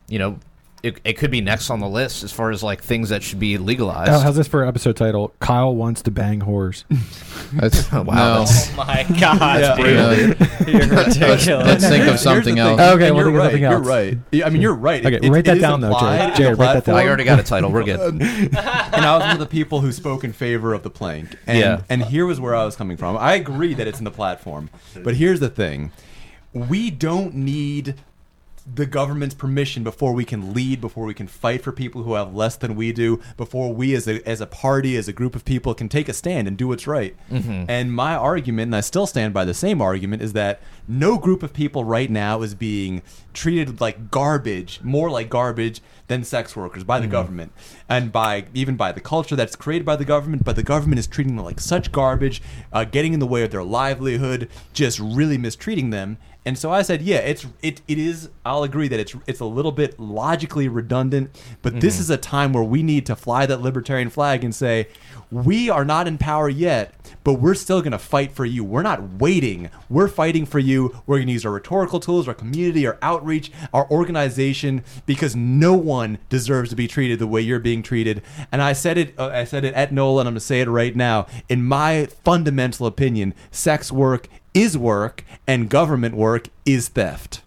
you know, it, it could be next on the list as far as like things that should be legalized. Oh, how's this for episode title? Kyle wants to bang whores. That's Wow, no. that's- oh my god, Yeah. dude. You're let's, let's think of something else. Okay, and we'll you're think of right. something You're right. I mean, you're right. Okay, It- write it that is down, though, implied Jared. Jared, write that platform. I already got a title. We're good. and I was one of the people who spoke in favor of the plank. And, Yeah. and here was where I was coming from. I agree that it's in the platform, but here's the thing: we don't need the government's permission before we can lead, before we can fight for people who have less than we do, before we as a as a party, as a group of people, can take a stand and do what's right. And my argument, and I still stand by the same argument, is that no group of people right now is being treated like garbage, more like garbage than sex workers by the government and by even by the culture that's created by the government. But the government is treating them like such garbage, uh, getting in the way of their livelihood, just really mistreating them. And so I said, yeah, it's it it is. I'll agree that it's it's a little bit logically redundant, but this is a time where we need to fly that libertarian flag and say, we are not in power yet, but we're still going to fight for you. We're not waiting. We're fighting for you. We're going to use our rhetorical tools, our community, our outreach, our organization, because no one deserves to be treated the way you're being treated. And I said it. Uh, I said it at NOLA, and I'm going to say it right now. In my fundamental opinion, sex work is work, and government work is theft.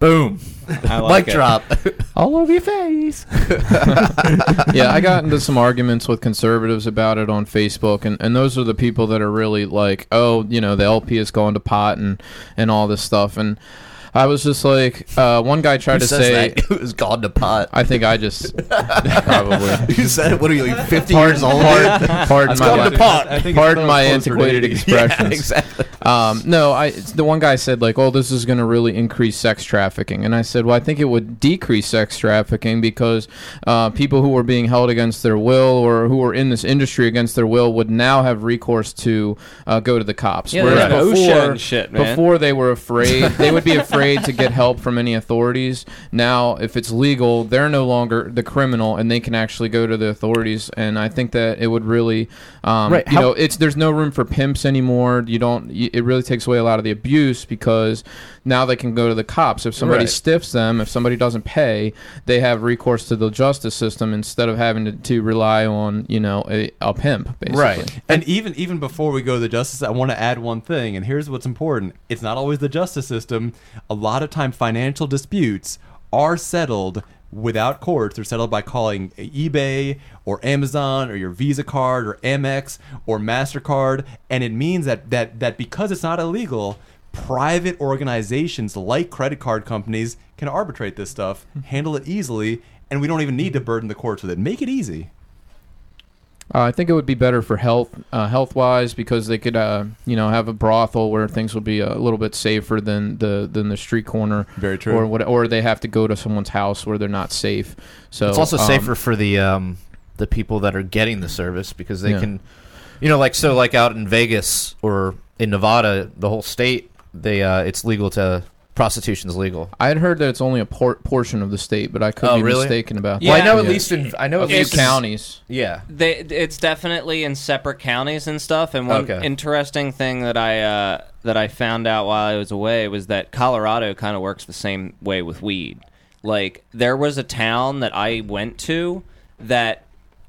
Boom. I like Mic it. drop. All over your face. yeah, I got into some arguments with conservatives about it on Facebook, and, and those are the people that are really like, oh, you know, the LP has gone to pot and, and all this stuff. And I was just like, uh, one guy tried Who to says say, that? It was gone to pot. I think I just probably. Who said it? What are you, 50 Pardon, years old? pardon, pardon It's my, gone to pot. I think it's pardon my closer to antiquated 80. expressions. Yeah, exactly. Um, no, I it's- the one guy said like, "Oh, this is going to really increase sex trafficking," and I said, "Well, I think it would decrease sex trafficking because uh, people who were being held against their will or who were in this industry against their will would now have recourse to uh, go to the cops. Yeah, Whereas they're like OSHA before, and shit, man. before they were afraid, they would be afraid to get help from any authorities. Now, if it's legal, they're no longer the criminal, and they can actually go to the authorities. And I think that it would really, um, Right, you how- know, it's there's no room for pimps anymore. You don't. y- It really takes away a lot of the abuse because now they can go to the cops. If somebody Right. stiffs them, if somebody doesn't pay, they have recourse to the justice system instead of having to, to rely on you know a, a pimp. Basically. Right. And even even before we go to the justice, I want to add one thing. And here's what's important: it's not always the justice system. A lot of time, financial disputes are settled without courts. They're settled by calling eBay or Amazon or your Visa card or Amex or Mastercard, and it means that that that because it's not illegal. private organizations like credit card companies can arbitrate this stuff, hmm. handle it easily, and we don't even need to burden the courts with it. Make it easy. Uh, I think it would be better for health, uh, health wise, because they could, uh, you know, have a brothel where things will be a little bit safer than the than the street corner, Very true. or what, or they have to go to someone's house where they're not safe. So it's also um, safer for the um, the people that are getting the service because they Yeah. can, you know, like so, like out in Vegas or in Nevada, the whole state, they uh, it's legal to prostitution's legal. I had heard that it's only a por- portion of the state, but I could Oh, be really? mistaken about Yeah. Well, I know at Yeah. least in I know a few least counties. Yeah, They, it's definitely in separate counties and stuff. And one Okay. interesting thing that I uh, that I found out while I was away was that Colorado kind of works the same way with weed. Like there was a town that I went to that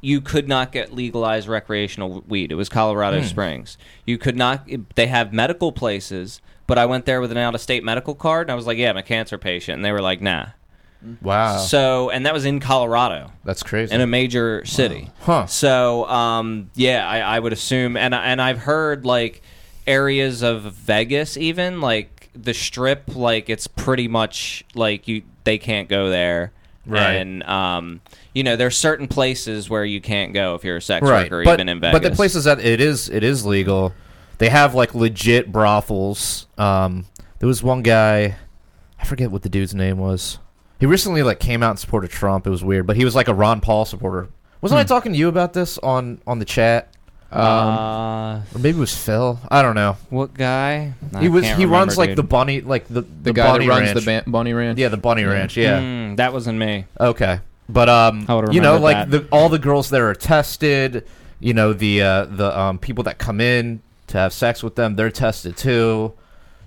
you could not get legalized recreational weed. It was Colorado Springs. You could not. They have medical places, but I went there with an out-of-state medical card, and I was like, "Yeah, I'm a cancer patient," and they were like, "Nah." wow, So, and that was in Colorado that's crazy. in a major city. Huh. So, um, yeah, I, I would assume, and and I've heard like areas of Vegas, even like the Strip, like it's pretty much like you they can't go there. Right. And um, you know, there's certain places where you can't go if you're a sex right, worker, but even in Vegas. but the places that it is it is legal, they have like legit brothels. Um, there was one guy, I forget what the dude's name was. He recently like came out in support of Trump. It was weird, but he was like a Ron Paul supporter. Wasn't Hmm. I talking to you about this on on the chat? Um, uh, Or maybe it was Phil. I don't know. what guy? I he was can't he runs like dude. the bunny like the the, the, guy bunny that runs ranch. the ban- bunny ranch. yeah the bunny ranch yeah Mm, that wasn't me. okay but um you know like remembered the all the girls that are tested you know the uh the um people that come in to have sex with them they're tested too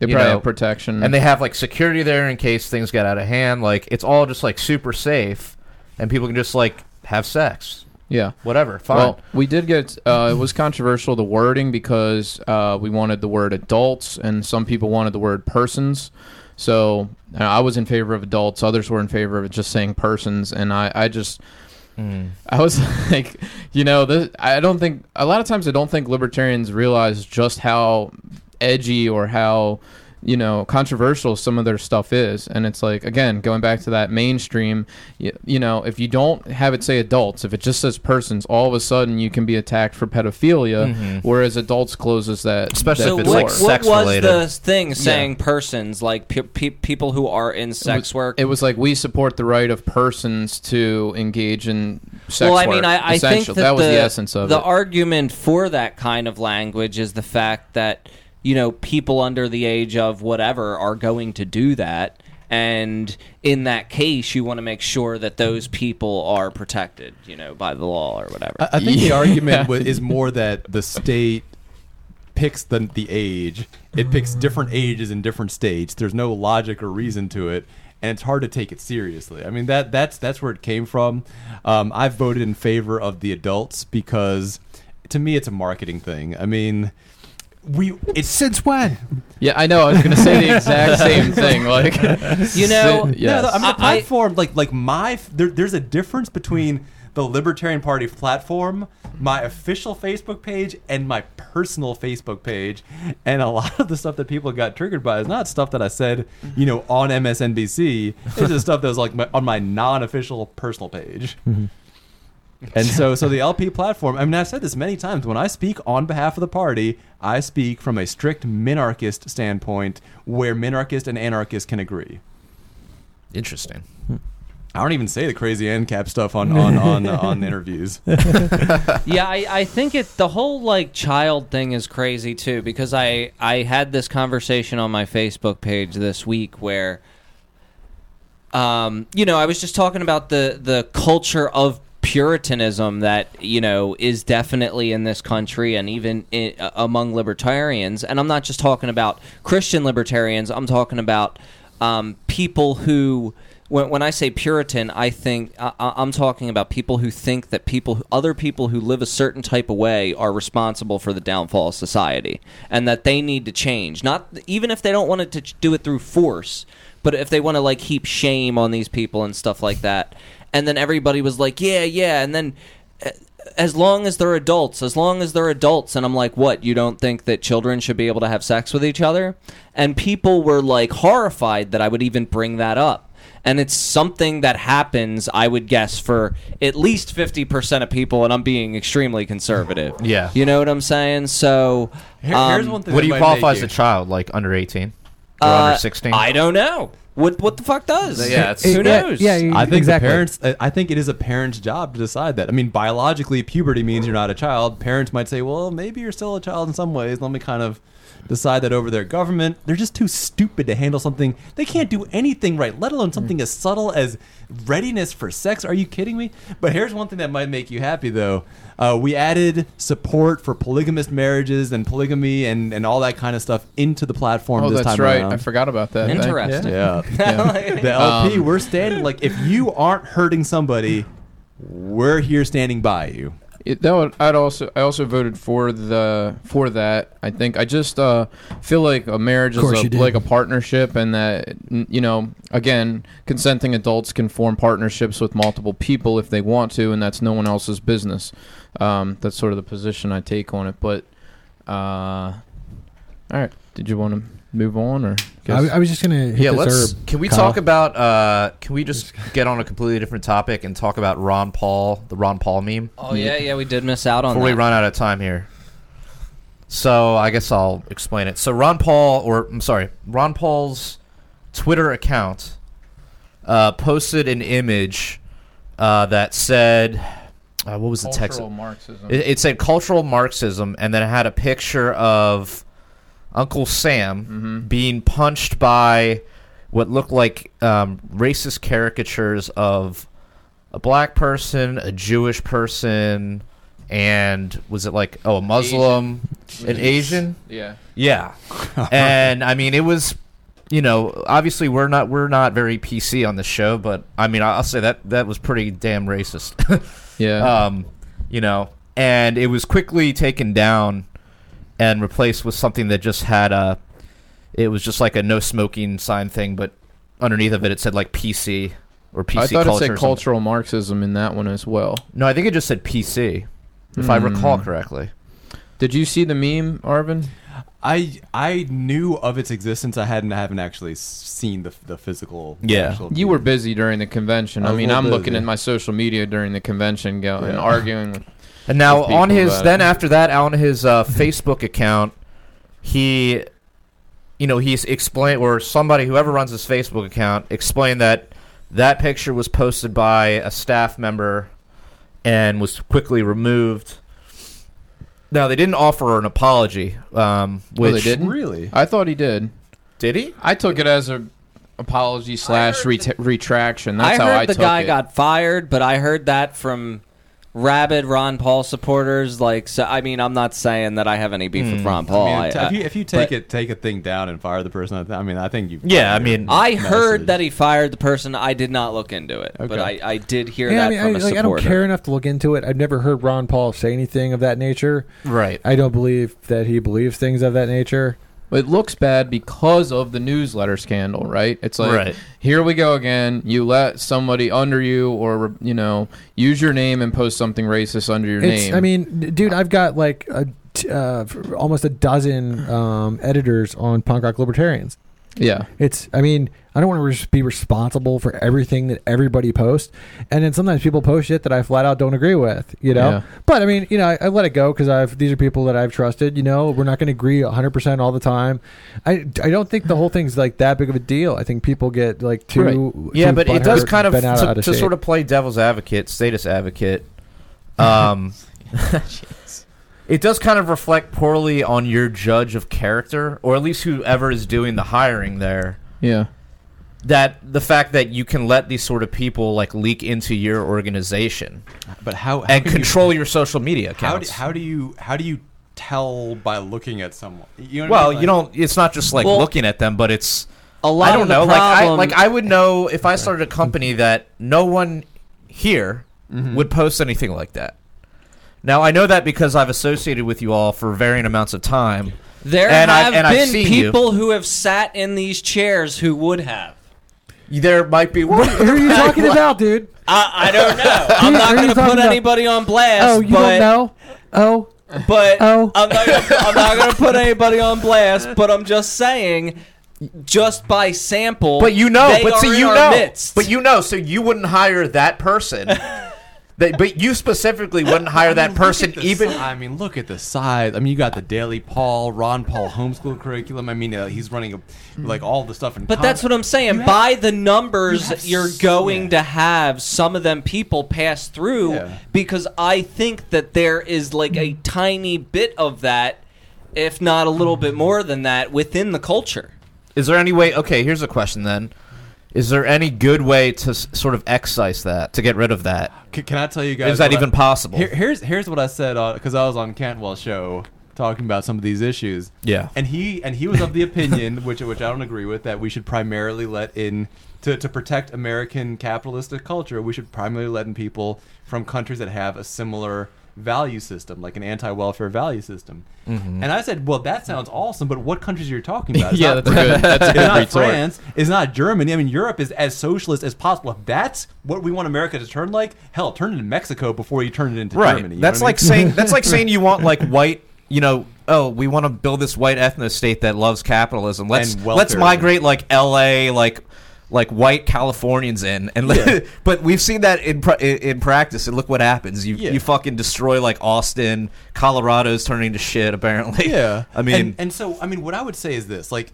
they probably know, have protection. and they have like security there in case things get out of hand like it's all just like super safe and people can just like have sex yeah. whatever fine Well, we did get. Uh, it was controversial the wording because uh, we wanted the word adults, and some people wanted the word persons. So uh, I was in favor of adults. Others were in favor of just saying persons, and I, I just. Mm. I was like, you know, this, I don't think a lot of times I don't think libertarians realize just how edgy or how you know controversial some of their stuff is and it's like again going back to that mainstream you, you know if you don't have it say adults if it just says persons all of a sudden you can be attacked for pedophilia Mhm. whereas adults closes that Especially that So if it's door. what, like what sex was related. the thing saying persons like pe- pe- people who are in sex work? it was like we support the right of persons to engage in sex well, I mean, I, I think essentially. that, that was the, the essence of it. the it. argument for that kind of language is the fact that you know people under the age of whatever are going to do that, and in that case, you want to make sure that those people are protected, you know, by the law or whatever. I, I think the argument wa- is more that the state picks the the age. It picks different ages in different states. There's no logic or reason to it, and it's hard to take it seriously. I mean that that's that's where it came from. Um, I've voted in favor of the adults because to me it's a marketing thing. I mean. We it's Since when? yeah, I know. I was going to say the exact same thing. Like, You know, si- yes. No, no, I mean, the I- I- platform, like, like my, there, there's a difference between the Libertarian Party platform, my official Facebook page, and my personal Facebook page. And a lot of the stuff that people got triggered by is not stuff that I said, you know, on MSNBC. It's just stuff that was like my, on my non-official personal page. Mm-hmm. And so, so the LP platform. I mean, I've said this many times. When I speak on behalf of the party, I speak from a strict minarchist standpoint, where minarchist and anarchist can agree. interesting I don't even say the crazy ancap stuff on on on, on interviews. yeah, I, I think it the whole like child thing is crazy too because I I had this conversation on my Facebook page this week where um you know I was just talking about the the culture of puritanism that you know is definitely in this country and even in, uh, among libertarians and I'm not just talking about Christian libertarians I'm talking about um, people who when, when I say Puritan, I think I, I- I'm talking about people who think that people, other people who live a certain type of way, are responsible for the downfall of society, and that they need to change. Not even if they don't want to do it through force, but if they want to like heap shame on these people and stuff like that. And then everybody was like, "Yeah, yeah," and then. as long as they're adults, as long as they're adults. And I'm like, what? You don't think that children should be able to have sex with each other? And people were like horrified that I would even bring that up. And it's something that happens, I would guess, for at least 50% of people, and I'm being extremely conservative. Yeah. You know what I'm saying? So, Here- um, here's one thing What do you qualify as a child? Like under 18 or uh, under 16? I don't know. What what the fuck does? Yeah, it's- who Yeah, knows? Yeah, I think exactly. the parents. I I think it is a parent's job to decide that. I mean, biologically, puberty means you're not a child. Parents might say, "Well, maybe you're still a child in some ways." Let me kind of decide that over their government. They're just too stupid to handle something. They can't do anything right, let alone something as subtle as readiness for sex. Are you kidding me? But here's one thing that might make you happy, though. Uh, we added support for polygamous marriages and polygamy and, and all that kind of stuff into the platform Oh, this that's time right. around. I forgot about that. Thank- Interesting. Yeah. the LP, Um, we're standing like if you aren't hurting somebody, we're here standing by you. It, that would, I'd also I also voted for the for that. I think I just uh, feel like a marriage is a, like a partnership, and that you know, again, consenting adults can form partnerships with multiple people if they want to, and that's no one else's business. Um, that's sort of the position I take on it. But uh, all right, did you want to move on or? I, I was just gonna hit yeah, this let's. herb. Can we Kyle. talk about? Uh, can we just get on a completely different topic and talk about Ron Paul, the Ron Paul meme, Oh yeah, yeah, we did miss out on before we run out of time here? So I guess I'll explain it. So Ron Paul, or I'm sorry, Ron Paul's Twitter account uh, posted an image uh, that said, uh, "What was the text?" Marxism. It, it said cultural Marxism, and then it had a picture of Uncle Sam Mhm. being punched by what looked like um, racist caricatures of a black person, a Jewish person, and was it like oh a Muslim, an Asian? yeah. Yeah, and I mean it was. You know, obviously we're not we're not very PC on the show, but I mean I'll say that that was pretty damn racist. Yeah. um, you know, and it was quickly taken down and replaced with something that just had a. It was just like a no smoking sign thing, but underneath of it, it said like PC or PC I thought culture. it said cultural Marxism in that one as well. No, I think it just said PC, if I Hmm. recall correctly. Did you see the meme, Arvin? I I knew of its existence. I hadn't haven't actually seen the the physical. Yeah. actual You were busy during the convention. I I, mean, I'm looking busy. at my social media during the convention, go and Yeah. arguing. With, And now With on people his about then it. after that on his uh, Facebook account, he, you know, he's explained or somebody whoever runs his Facebook account explained that that picture was posted by a staff member and was quickly removed. Now they didn't offer an apology. Um, Oh, which they didn't? really. I thought he did. did he? I took it as a apology slash ret- retraction. That's I how heard I the took guy it. got fired, but I heard that from rabid Ron Paul supporters. Like, so I mean, I'm not saying that I have any beef with Hmm. Ron Paul. I mean, I, t- I- if you if you take but- it take a thing down and fire the person, I th- I mean, I think you. Yeah, I mean- I heard that he fired the person. I did not look into it, but Okay. I, I did hear Yeah, that I mean, I, from a like, I don't care enough to look into it. I've never heard Ron Paul say anything of that nature. Right. I don't believe that he believes things of that nature. It looks bad because of the newsletter scandal, right? It's like Right. here we go again. You let somebody under you, or you know, use your name and post something racist under your It's, name. I mean, dude, I've got like a, t- uh, almost a dozen um, editors on Punk Rock Libertarians. Yeah, It's, I mean, I don't want to res- be responsible for everything that everybody posts, and then sometimes people post shit that I flat out don't agree with, you know. Yeah. But I mean, you know, I, I let it go because I've these are people that I've trusted. You know, we're not going to agree 100 percent all the time. I, I don't think the whole thing's like that big of a deal. I think people get like too Yeah, too but it does kind of out, to, out of to sort of play devil's advocate, status advocate. Um, it does kind of reflect poorly on your judge of character, or at least whoever is doing the hiring there. yeah. That the fact that you can let these sort of people like leak into your organization But how, how and can you- control your social media how do, accounts. how do you how do you tell by looking at someone? You know what I well, mean? you Like- don't. It's not just like Well, looking at them, but it's a lot I don't of the know. Like I problem- like I would know if I started a company that no one here Mhm. would post anything like that. Now I know that because I've associated with you all for varying amounts of time. There And I've- have and I've been seen you. people who have sat in these chairs who would have. there might be Who are you talking about, dude? I, I don't know. I'm not going to put about? anybody on blast. Oh, you but, don't know? Oh, But Oh. I'm not. Gonna, I'm not going to put anybody on blast. But I'm just saying, just by sample. But you know, they but are see, in you know, midst. but you know, so you wouldn't hire that person. that, but you specifically wouldn't hire I that mean, look person even. si- I mean, look at the size. I mean, you got the Daily Paul, Ron Paul homeschool curriculum. I mean, uh, he's running a, like all the stuff in. But that's what I'm saying. You have- By the numbers, have you're going yeah. to have some of them people pass through Yeah. because I think that there is like a tiny bit of that, if not a little bit more than that, within the culture. Is there any way? Okay, here's a question then. Is there any good way to s- sort of excise that to get rid of that? Can, can I tell you guys? Is that what I- even possible? Here, here's here's what I said because I was on Cantwell's show talking about some of these issues. Yeah. and he and he was of the opinion, which which I don't agree with, that we should primarily let in to to protect American capitalistic culture. We should primarily let in people from countries that have a similar value system, like an anti-welfare value system. Mm-hmm. And I said, well, that sounds awesome, but what countries are you talking about? It's Yeah, not that's good. That's it's not. France. It's not Germany. I mean, Europe is as socialist as possible. If that's what we want America to turn like, hell, turn it into Mexico before you turn it into right. Germany. you that's what I like mean? saying that's like saying you want like white. You know, oh, we want to build this white ethno state that loves capitalism. Let's let's migrate like L.A. like like white Californians in, and Yeah. but we've seen that in in practice, and look what happens. You Yeah. you fucking destroy like Austin, Colorado's turning to shit. Apparently, Yeah, I mean, and, and so I mean, what I would say is this: like,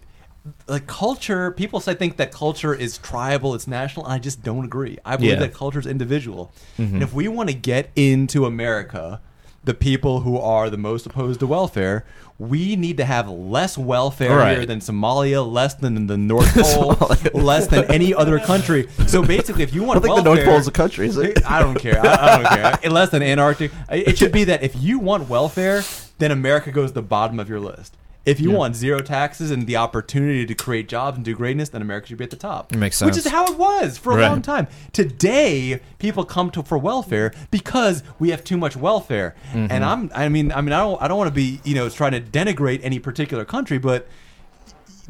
like culture. People say think that culture is tribal, it's national. And I just don't agree. I believe Yeah. Mm-hmm. that culture is individual. And if we want to get into America, the people who are the most opposed to welfare. We need to have less welfare Right. here than Somalia, less than the North Pole, less than any other country. So basically, if you want welfare, the North Pole is a country, is I don't care. I, I don't care. Less than Antarctic. It should be that if you want welfare, then America goes to the bottom of your list. If you want zero taxes and the opportunity to create jobs and do greatness, then America should be at the top. It makes Which is how it was for a Right. long time. Today, people come to for welfare because we have too much welfare. Mm-hmm. And I'm I mean I mean I don't I don't want to be, you know, trying to denigrate any particular country, but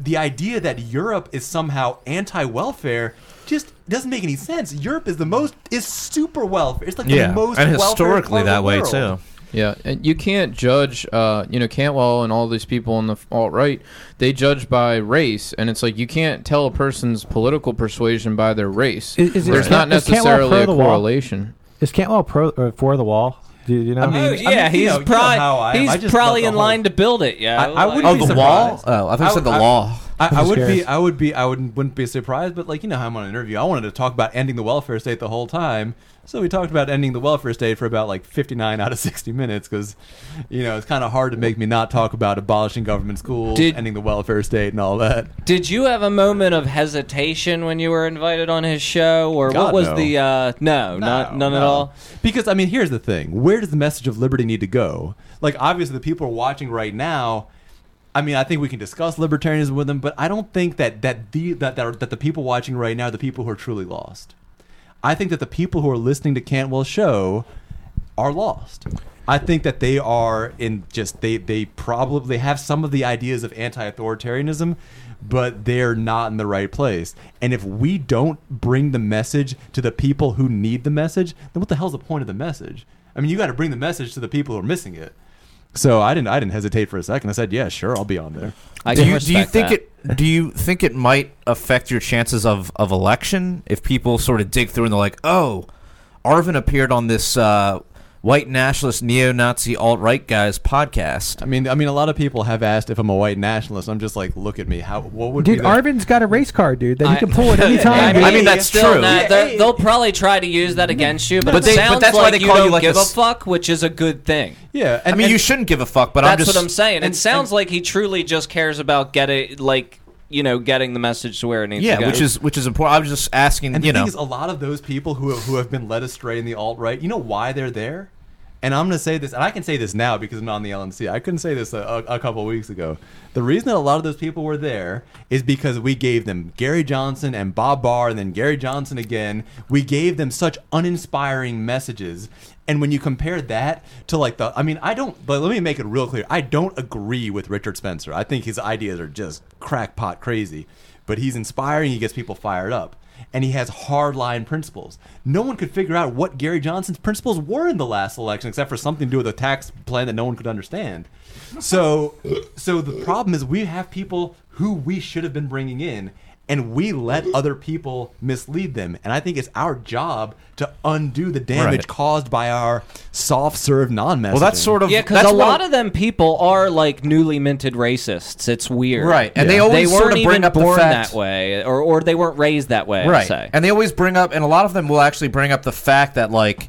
the idea that Europe is somehow anti-welfare just doesn't make any sense. Europe is the most is super welfare. It's like yeah, the most and historically that way world. too. Yeah, and you can't judge, uh, you know, Cantwell and all these people on the alt right. They judge by race, and it's like you can't tell a person's political persuasion by their race. Is- is There's Cant- not is necessarily a the wall? correlation. is Cantwell pro or for the wall? Do you know? What I mean- Oh yeah, you he's know- you know probably how I he's probably in whole- line to build it. Yeah, I- I wouldn't Oh, be the wall. Oh, I thought you said the I- law. I, I just would be. I would be, I wouldn't, wouldn't be surprised. But like, you know how I'm on an interview. I wanted to talk about ending the welfare state the whole time. So we talked about ending the welfare state for about like 59 out of 60 minutes because, you know, it's kind of hard to make me not talk about abolishing government schools, Did- ending the welfare state, and all that. Did you have a moment of hesitation when you were invited on his show, or what was no. the? uh No, not none at all. Because I mean, here's the thing: where does the message of liberty need to go? Like, obviously, the people are watching right now. I mean, I think we can discuss libertarianism with them, but I don't think that that the that that, are, that the people watching right now are the people who are truly lost. I think that the people who are listening to Cantwell's show are lost. I think that they are in just they they probably have some of the ideas of anti-authoritarianism, but they're not in the right place. And if we don't bring the message to the people who need the message, then what the hell's the point of the message? I mean, you got to bring the message to the people who are missing it. So I didn't I didn't hesitate for a second. I said, "Yeah, sure, I'll be on there." I do you do you think that. it do you think it might affect your chances of of election if people sort of dig through and they're like, oh, Arvin appeared on this uh, white nationalist neo-Nazi alt-right guy's podcast. I mean, I mean, a lot of people have asked if I'm a white nationalist. I'm just like, look at me. How what would dude, be the- Arvin's got a race car, dude, that he I- can pull at any time. I dude. mean, mean, that's true. not- they're- hey. they'll probably try to use that against you, but, But it they- but sounds that's why like they you call you don't like give a a s- fuck, which is a good thing. yeah. And, I mean, and- you shouldn't give a fuck, but I'm That's just what I'm saying. and- it sounds and- like he truly just cares about getting, like, you know, getting the message to where it needs yeah, to go. Yeah, which is which is important. I was just asking, And you the know, thing is, a lot of those people who have, who have been led astray in the alt right, you know why they're there? And I'm going to say this, and I can say this now because I'm not on the LNC. I couldn't say this a, a, a couple of weeks ago. The reason that a lot of those people were there is because we gave them Gary Johnson and Bob Barr, and then Gary Johnson again. We gave them such uninspiring messages. And when you compare that to like the, I mean, I don't, but let me make it real clear. I don't agree with Richard Spencer. I think his ideas are just crackpot crazy, but he's inspiring. He gets people fired up. and he has hardline principles. No one could figure out what Gary Johnson's principles were in the last election, except for something to do with a tax plan that no one could understand. So, so the problem is we have people who we should have been bringing in, and we let other people mislead them. And I think it's our job to undo the damage Right. caused by our soft serve non messaging. Well, that's sort of Yeah, because a what- lot of them people are like newly minted racists. It's weird, Right, and they They always weren't sort of bring even up the born fact- that way, or or they weren't raised that way. I'd right say. and they always bring up and a lot of them will actually bring up the fact that like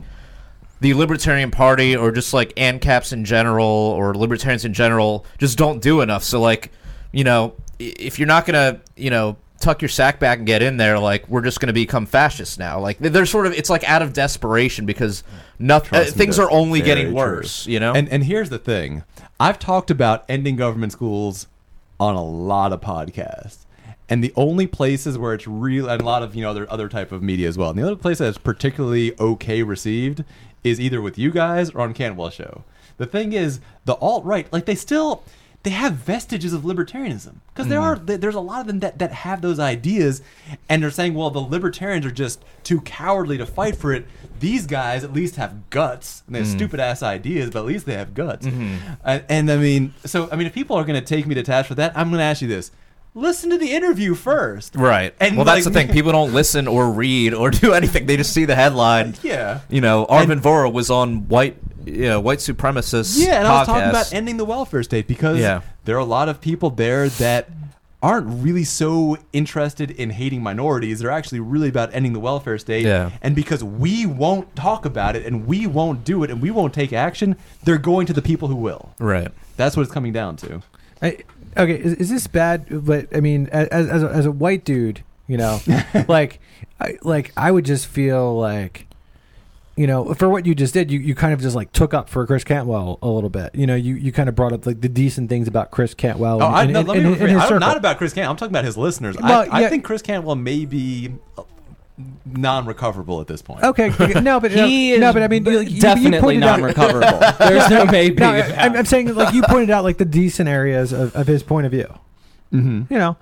the libertarian party or just like ancaps in general or libertarians in general just don't do enough so like you know if you're not gonna you know tuck your sack back and get in there like we're just gonna become fascists now like they're sort of it's like out of desperation because nothing me, things are only getting true. worse you know And and here's the thing: I've talked about ending government schools on a lot of podcasts, and the only places where it's real, and a lot of you know other other type of media as well. And the other place that's particularly okay received is either with you guys or on Cantwell Show. The thing is, the alt right, like they still. They have vestiges of libertarianism. Because there mm-hmm. are there's a lot of them that, that have those ideas, and they're saying, well, the libertarians are just too cowardly to fight for it. These guys at least have guts, and they have mm. stupid ass ideas, but at least they have guts. Mm-hmm. And, and I mean, so I mean, if people are going to take me to task for that, I'm going to ask you this: listen to the interview first, right. And well that's the thing. People don't listen or read or do anything. They just see the headline. Yeah. you know arvin Vohra was on white you know, white supremacists Yeah, and I was talking podcast. about ending the welfare state because Yeah. there are a lot of people there that aren't really so interested in hating minorities. They're actually really about ending the welfare state. Yeah. And because we won't talk about it and we won't do it and we won't take action, they're going to the people who will. right That's what it's coming down to. I, okay, is, is this bad? But I mean, as as a, as a white dude, you know, like, I, like I would just feel like, you know, for what you just did, you, you kind of just like took up for Chris Cantwell a little bit. You know, you, you kind of brought up like the decent things about Chris Cantwell. Oh, I, no, and, let me and, and I'm not about Chris Cantwell. I'm talking about his listeners. Well, I, I think Chris Cantwell may be non-recoverable at this point. Okay, okay, no, but He no, is but I mean, you, you- you definitely pointed out- non-recoverable. There's no maybe. No, I- I'm, I'm saying like you pointed out like the decent areas of, of his point of view. Mm-hmm. You know,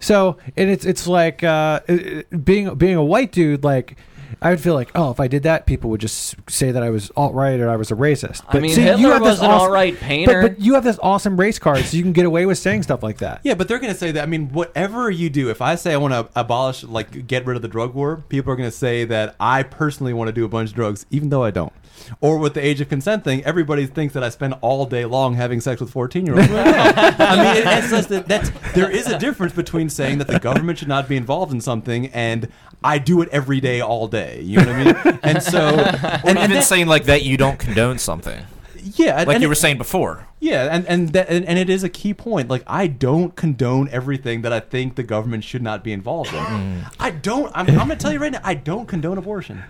so and it's it's like uh, it- it- being being a white dude. Like I would feel like oh, if I did that, people would just say that I was alt right or I was a racist. I mean, Hitler was an alt-right painter. But, but you have this awesome race card, so you can get away with saying stuff like that. Yeah, but they're going to say that. I mean, whatever you do, if I say I want to abolish, like, get rid of the drug war, people are going to say that I personally want to do a bunch of drugs, even though I don't. Or with the age of consent thing, everybody thinks that I spend all day long having sex with fourteen-year-olds. I mean, it, it's just that that's, there is a difference between saying that the government should not be involved in something and I do it every day, all day. You know what I mean? And so, or and, and even that- saying like that you don't condone something yeah, like you it- were saying before Yeah, and and, that, and and it is a key point. Like I don't condone everything that I think the government should not be involved in. Mm. I don't. I'm, I'm going to tell you right now. I don't condone abortion.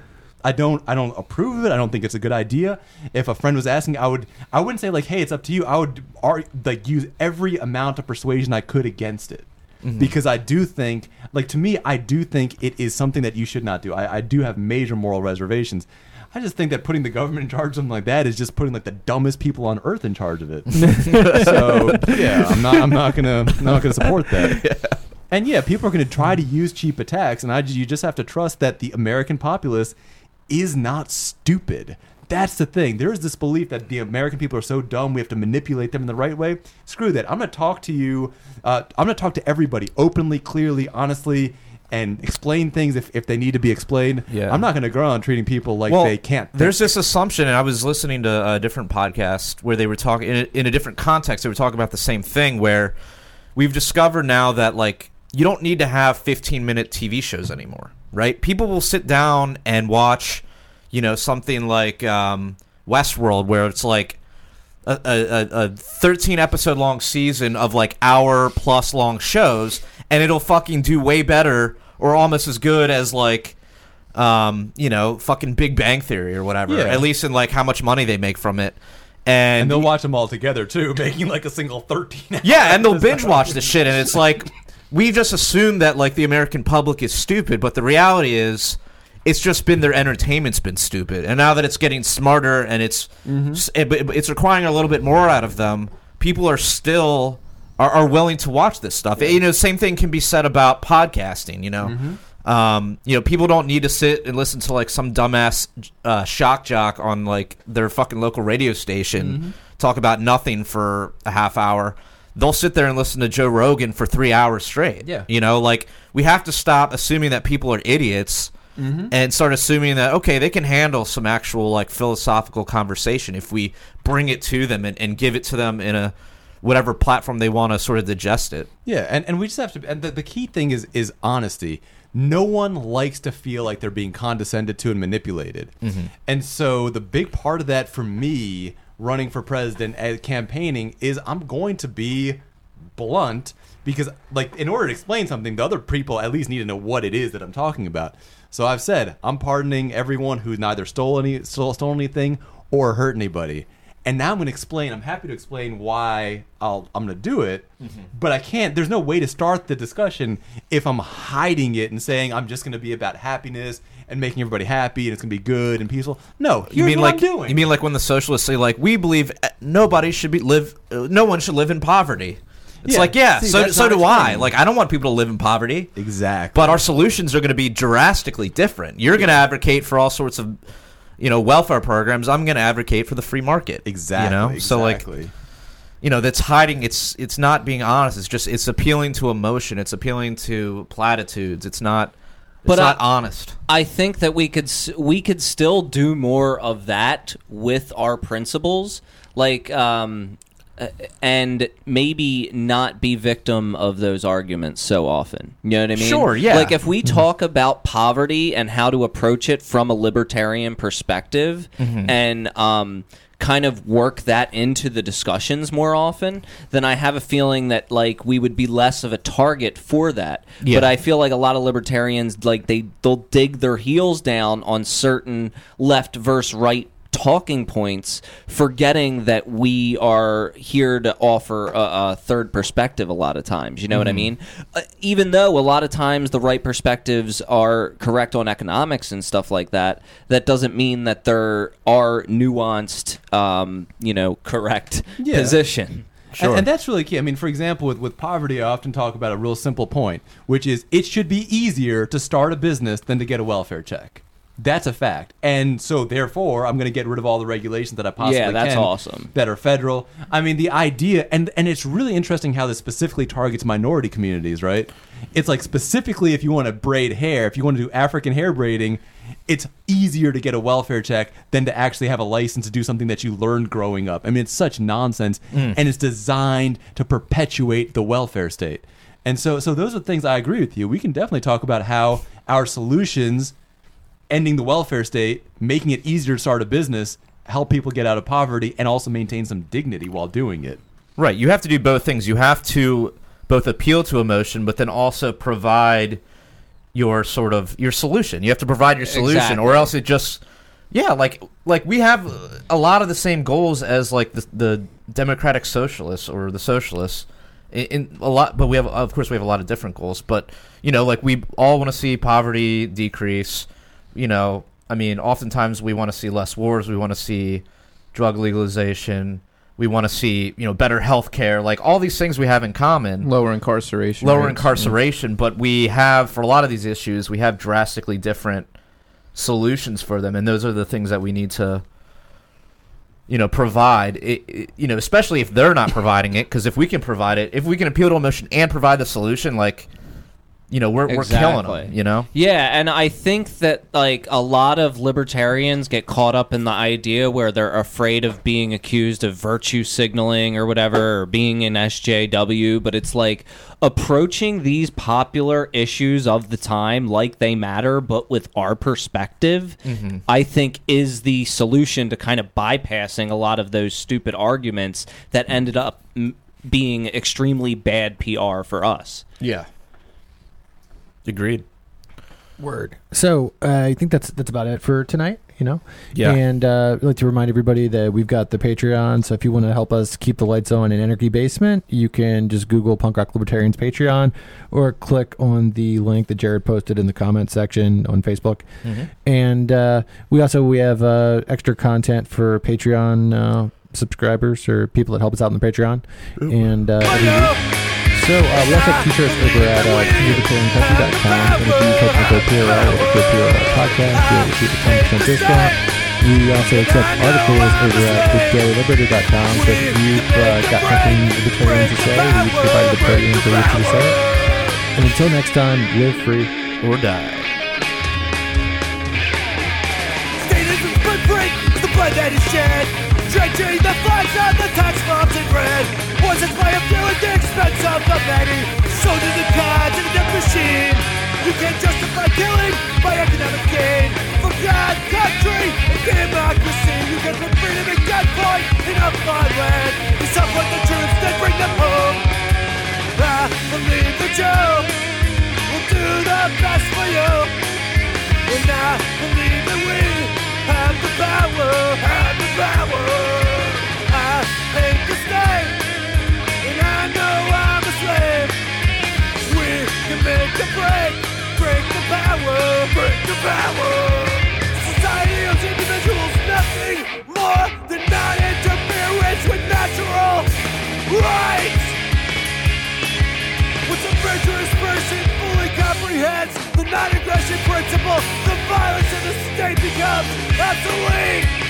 I don't. I don't approve of it. I don't think it's a good idea. If a friend was asking, I would. I wouldn't say like, "Hey, it's up to you." I would ar- like use every amount of persuasion I could against it. Mm-hmm. Because I do think, like to me, I do think it is something that you should not do. I, I do have major moral reservations. I just think that putting the government in charge of something like that is just putting like the dumbest people on earth in charge of it. so yeah, I'm not. I'm not gonna. I'm not gonna support that. And yeah, people are gonna try to use cheap attacks, and I you just have to trust that the American populace is not stupid. That's the thing. There is this belief that the American people are so dumb we have to manipulate them in the right way. Screw that. I'm gonna talk to you. Uh, I'm gonna talk to everybody openly, clearly, honestly. And explain things if, if they need to be explained. Yeah. I'm not going to go on treating people like well, they can't. think. There's this assumption, and I was listening to a different podcast where they were talking in in a different context. They were talking about the same thing, where we've discovered now that like you don't need to have 15 minute TV shows anymore, right? People will sit down and watch, you know, something like um, Westworld, where it's like a, a, a 13 episode long season of like hour plus long shows and it'll fucking do way better or almost as good as like um you know fucking big bang theory or whatever Yeah. at least in like how much money they make from it and, and they'll watch them all together too, making like a single 13. yeah and they'll binge watch this shit and it's like we just assume that like the american public is stupid but the reality is it's just been their entertainment's been stupid. And now that it's getting smarter and it's s- it- it's requiring a little bit more out of them people are still are, are willing to watch this stuff. You know same thing can be said about podcasting you know? Um, you know, people don't need to sit and listen to like some dumbass uh, shock jock on like their fucking local radio station talk about nothing for a half hour. They'll sit there and listen to Joe Rogan for three hours straight. Yeah. You know, like we have to stop assuming that people are idiots mm-hmm. and start assuming that okay, they can handle some actual like philosophical conversation if we bring it to them and, and give it to them in a whatever platform they want to sort of digest it. Yeah, and, and we just have to. And the, the key thing is is honesty. No one likes to feel like they're being condescended to and manipulated. Mm-hmm. And so the big part of that for me, running for president and campaigning, is I'm going to be blunt because, like, in order to explain something, the other people at least need to know what it is that I'm talking about. So I've said I'm pardoning everyone who neither stole any stole, stole anything or hurt anybody. And now I'm going to explain. I'm happy to explain why I'll, I'm going to do it, mm-hmm. but I can't. There's no way to start the discussion if I'm hiding it and saying I'm just going to be about happiness and making everybody happy and it's going to be good and peaceful. No, here's You mean what like I'm doing. you mean like when the socialists say like we believe uh, nobody should be live uh, no one should live in poverty. It's Yeah, like yeah, see, so so do I. Like I don't want people to live in poverty. exactly? But our solutions are going to be drastically different. You're going to advocate for all sorts of you know welfare programs. I'm going to advocate for the free market. exactly. You know, so like you know that's hiding. It's it's not being honest. It's just it's appealing to emotion. It's appealing to platitudes. It's not. It's But I- not honest. I think that we could we could still do more of that with our principles, like um, uh, and maybe not be victim of those arguments so often. You know what I mean? Sure, yeah. Like if we talk about poverty and how to approach it from a libertarian perspective, and um, kind of work that into the discussions more often, then I have a feeling that like we would be less of a target for that. Yeah. But I feel like a lot of libertarians like they they'll dig their heels down on certain left versus right talking points forgetting that we are here to offer a, a third perspective a lot of times you know what i mean uh, even though a lot of times the right perspectives are correct on economics and stuff like that that doesn't mean that there are nuanced um, you know correct Yeah. position And, and that's really key. I mean, for example, with, with poverty, I often talk about a real simple point, which is it should be easier to start a business than to get a welfare check. That's a fact. And so, therefore, I'm going to get rid of all the regulations that I possibly Yeah, that's can awesome. that are federal. I mean, the idea, and, and it's really interesting how this specifically targets minority communities, right? It's like specifically if you want to braid hair, if you want to do African hair braiding, it's easier to get a welfare check than to actually have a license to do something that you learned growing up. I mean, it's such nonsense, mm. and it's designed to perpetuate the welfare state. And so, so those are things I agree with you. We can definitely talk about how our solutions, ending the welfare state, making it easier to start a business, help people get out of poverty, and also maintain some dignity while doing it. Right. You have to do both things. You have to both appeal to emotion, but then also provide your sort of your solution. You have to provide your solution, Exactly. or else it just yeah, like like we have a lot of the same goals as like the, the democratic socialists or the socialists. In, in a lot, but we have of course we have a lot of different goals. But you know, like we all want to see poverty decrease. You know, I mean, oftentimes we want to see less wars. We want to see drug legalization. We want to see you know better health care. Like all these things we have in common Lower incarceration. lower rates. incarceration, but we have for a lot of these issues, we have drastically different solutions for them, and those are the things that we need to, you know, provide. It, it- you know, especially if they're not providing it, because if we can provide it, if we can appeal to emotion and provide the solution, like, you know, we're we're killing Exactly. them. You know, Yeah, and I think that like a lot of libertarians get caught up in the idea where they're afraid of being accused of virtue signaling or whatever, or being an SJW. But it's like approaching these popular issues of the time like they matter, but with our perspective, mm-hmm. I think is the solution to kind of bypassing a lot of those stupid arguments that ended up m- being extremely bad PR for us. yeah. Agreed. Word. So uh, I think that's that's about it for tonight. You know. Yeah. And uh, I'd like to remind everybody that we've got the Patreon. So if you want to help us keep the lights on in Anarchy Basement, you can just Google Punk Rock Libertarians Patreon, or click on the link that Jared posted in the comment section on Facebook. And uh, we also we have uh, extra content for Patreon uh, subscribers or people that help us out on the Patreon. And uh, every week- So uh, we also have t-shirts over at uh, libertariancountry.com. And if you type in GoPRL or GoPRL podcast, you'll receive a 10% discount. We also accept articles over at thedailyliberator.com. So if you've uh, got something libertarian to say, we provide the libertarians the right to say it. And until next time, live free. Or die. Statism's footprint is the blood that is shed. Drenching the flags on the tax bombs in red. Poisons by a few at the expense of the many. So do the gods in a death machine. You can't justify killing by economic gain. For God, country, and democracy. You can put freedom in gunpoint in a foreign land. You support the troops, then bring them home. I believe that you will do the best for you. And I believe that we have the power, have the power. Break the power. Society owes individuals nothing more than non-interference with natural rights. Once a virtuous person fully comprehends the non-aggression principle, the violence in the state becomes obsolete.